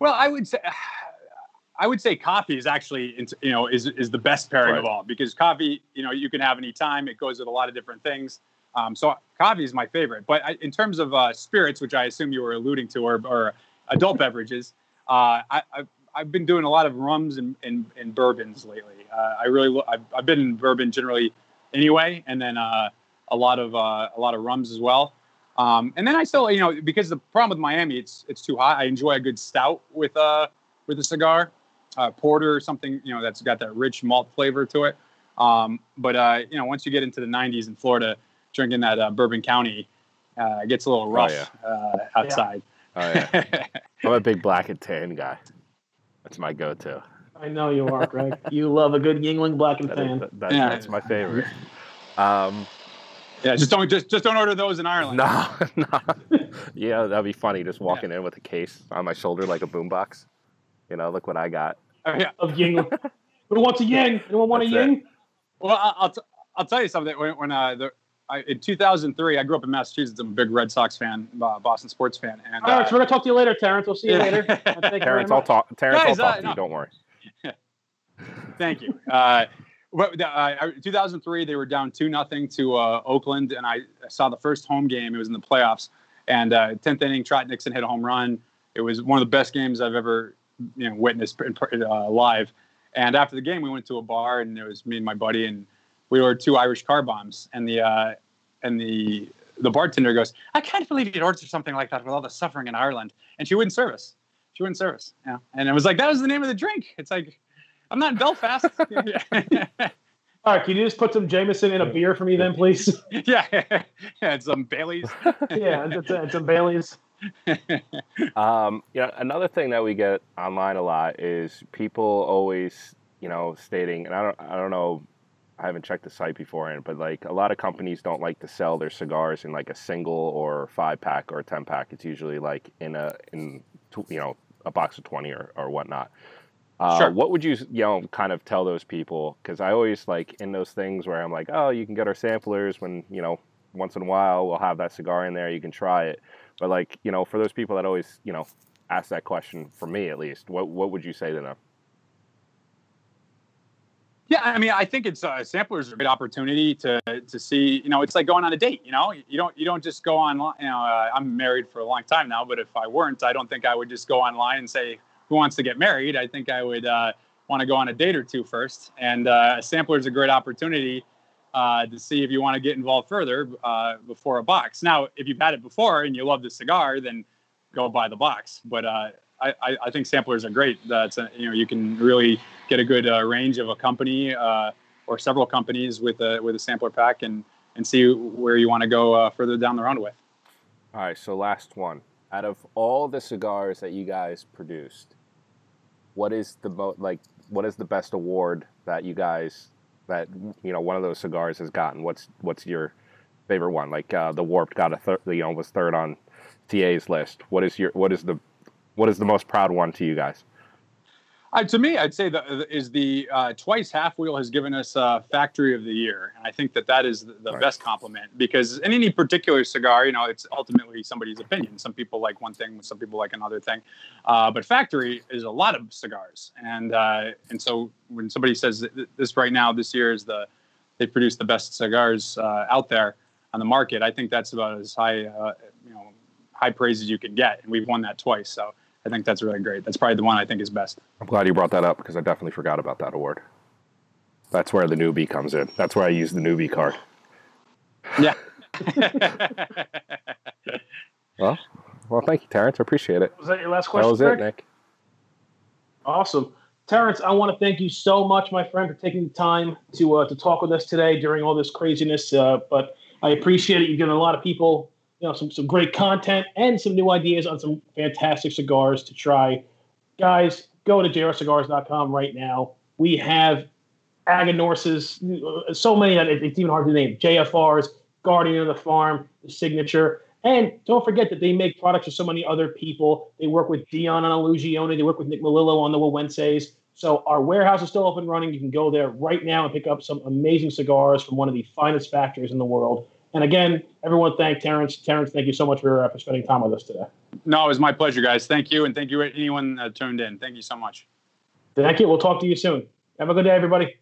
[SPEAKER 3] Well, I would say I would say coffee is actually, you know, is is the best pairing
[SPEAKER 4] Right.
[SPEAKER 3] of all because coffee, you know, you can have any time. It goes with a lot of different things. Um, so coffee is my favorite. But I, in terms of uh, spirits, which I assume you were alluding to, or, or adult beverages, uh, I, I've, I've been doing a lot of rums and, and, and bourbons lately. Uh, I really, lo- I've, I've been in bourbon generally anyway, and then uh, a lot of uh, a lot of rums as well. Um, and then I still, you know, because the problem with Miami, it's it's too hot. I enjoy a good stout with uh with a cigar, uh, porter or something, you know, that's got that rich malt flavor to it. Um, but uh, you know, once you get into the 90s in Florida, drinking that uh, Bourbon County, uh, gets a little rough
[SPEAKER 4] yeah.
[SPEAKER 3] uh, outside.
[SPEAKER 4] Oh yeah, I'm a big black and tan guy. That's my go-to.
[SPEAKER 2] I know you are, Greg. you love a good Yuengling Black and
[SPEAKER 4] That is,
[SPEAKER 2] Tan.
[SPEAKER 4] that, that-
[SPEAKER 3] Yeah.
[SPEAKER 4] That's my favorite. Um,
[SPEAKER 3] yeah, just don't just just don't order those in Ireland.
[SPEAKER 4] no, no. Yeah, that'd be funny. Just walking in with a case on my shoulder like a boombox. You know, look what I got.
[SPEAKER 3] Oh, yeah.
[SPEAKER 2] Of Yuengling. Who wants a Ying? Anyone want a
[SPEAKER 4] That's it.
[SPEAKER 2] Ying?
[SPEAKER 3] Well, I- I'll t- I'll tell you something. When, when uh, the, I, in 2003, I grew up in Massachusetts. I'm a big Red Sox fan, uh, Boston sports fan, and
[SPEAKER 2] All right,
[SPEAKER 3] uh,
[SPEAKER 2] so we're gonna talk to you later, Terence. We'll see you later. And Thank you very
[SPEAKER 4] Terence, I'll talk. Terence,
[SPEAKER 3] Guys,
[SPEAKER 4] I'll talk
[SPEAKER 3] uh,
[SPEAKER 4] to
[SPEAKER 3] no.
[SPEAKER 4] you. Don't worry.
[SPEAKER 3] Thank you. Uh, but uh, 2003, they were down two nothing to uh, Oakland, and I saw the first home game. It was in the playoffs, and uh, 10th inning, Trot Nixon hit a home run. It was one of the best games I've ever you know witnessed uh, live. And after the game, we went to a bar, and it was me and my buddy, and we ordered two Irish car bombs. And the uh, and the the bartender goes, "I can't believe you'd order something like that with all the suffering in Ireland." And she wouldn't serve us. She wouldn't serve us. Yeah. And it was like that was the name of the drink. It's like I'm not in Belfast.
[SPEAKER 2] All right, can you just put some Jameson in a beer for me then, please?
[SPEAKER 3] yeah, yeah, and some Bailey's.
[SPEAKER 2] yeah, and, some- and some Bailey's.
[SPEAKER 4] Um, you know, another thing that we get online a lot is people always, you know, stating, and I don't, I don't know, I haven't checked the site beforehand, but like a lot of companies don't like to sell their cigars in like a single or five pack or ten pack. It's usually like in a, in, tw- you know, a box of twenty or or whatnot. Uh,
[SPEAKER 3] Sure.
[SPEAKER 4] What would you, you know, kind of tell those people? Because I always like in those things where I'm like, oh, you can get our samplers when you know once in a while we'll have that cigar in there, you can try it. But like, you know, for those people that always, you know, ask that question, for me at least, what what would you say to them?
[SPEAKER 3] Yeah, I mean, I think it's uh, samplers are a great opportunity to to see. You know, it's like going on a date. You know, you don't you don't just go online. You know, uh, I'm married for a long time now, but if I weren't, I don't think I would just go online and say who wants to get married. I think I would uh, want to go on a date or two first. And uh, a sampler is a great opportunity uh, to see if you want to get involved further uh, before a box. Now, if you've had it before and you love the cigar, then go buy the box. But I, I, think samplers are great. That's a, you know you can really get a good range of a company or several companies with a with a sampler pack and and see where you want to go uh, further down the road with.
[SPEAKER 4] All right, so last one. Out of all the cigars that you guys produced, what is the mo- like? What is the best award that you guys that you know one of those cigars has gotten? What's what's your favorite one? Like uh, the Warped got a third, you know, was third on TA's list. What is your what is the what is the most proud one to you guys?
[SPEAKER 3] Uh, to me, I'd say the is the uh, twice halfwheel has given us uh, factory of the year, and I think that that is the, the
[SPEAKER 4] Right.
[SPEAKER 3] best compliment because in any particular cigar, you know, it's ultimately somebody's opinion. Some people like one thing, some people like another thing, uh, but factory is a lot of cigars, and uh, and so when somebody says this right now, this year is the they produce the best cigars uh, out there on the market, I think that's about as high uh, you know high praise as you can get, and we've won that twice, so. I think that's really great. That's probably the one I think is best.
[SPEAKER 4] I'm glad you brought that up because I definitely forgot about that award. That's where the newbie comes in. That's where I use the newbie card.
[SPEAKER 3] Yeah.
[SPEAKER 4] Well, well, thank you, Terence. I appreciate it.
[SPEAKER 2] Was that your last question?
[SPEAKER 4] That was
[SPEAKER 2] Greg?
[SPEAKER 4] it, Nick.
[SPEAKER 2] Awesome. Terence, I want to thank you so much, my friend, for taking the time to uh, to talk with us today during all this craziness. Uh, but I appreciate it. You've given a lot of people, you know, some some great content and some new ideas on some fantastic cigars to try. Guys, go to jrcigars.com right now. We have Aganorses, so many that it's even hard to name. JFRs, Guardian of the Farm, the Signature. And don't forget that they make products for so many other people. They work with Dion on Illusione. They work with Nick Melillo on the Güegüenses. So our warehouse is still up and running. You can go there right now and pick up some amazing cigars from one of the finest factories in the world. And again, everyone thank Terence. Terence, thank you so much for, uh, for spending time with us today.
[SPEAKER 3] No, it was my pleasure, guys. Thank you, and thank you anyone that tuned in. Thank you so much.
[SPEAKER 2] Thank you. We'll talk to you soon. Have a good day, everybody.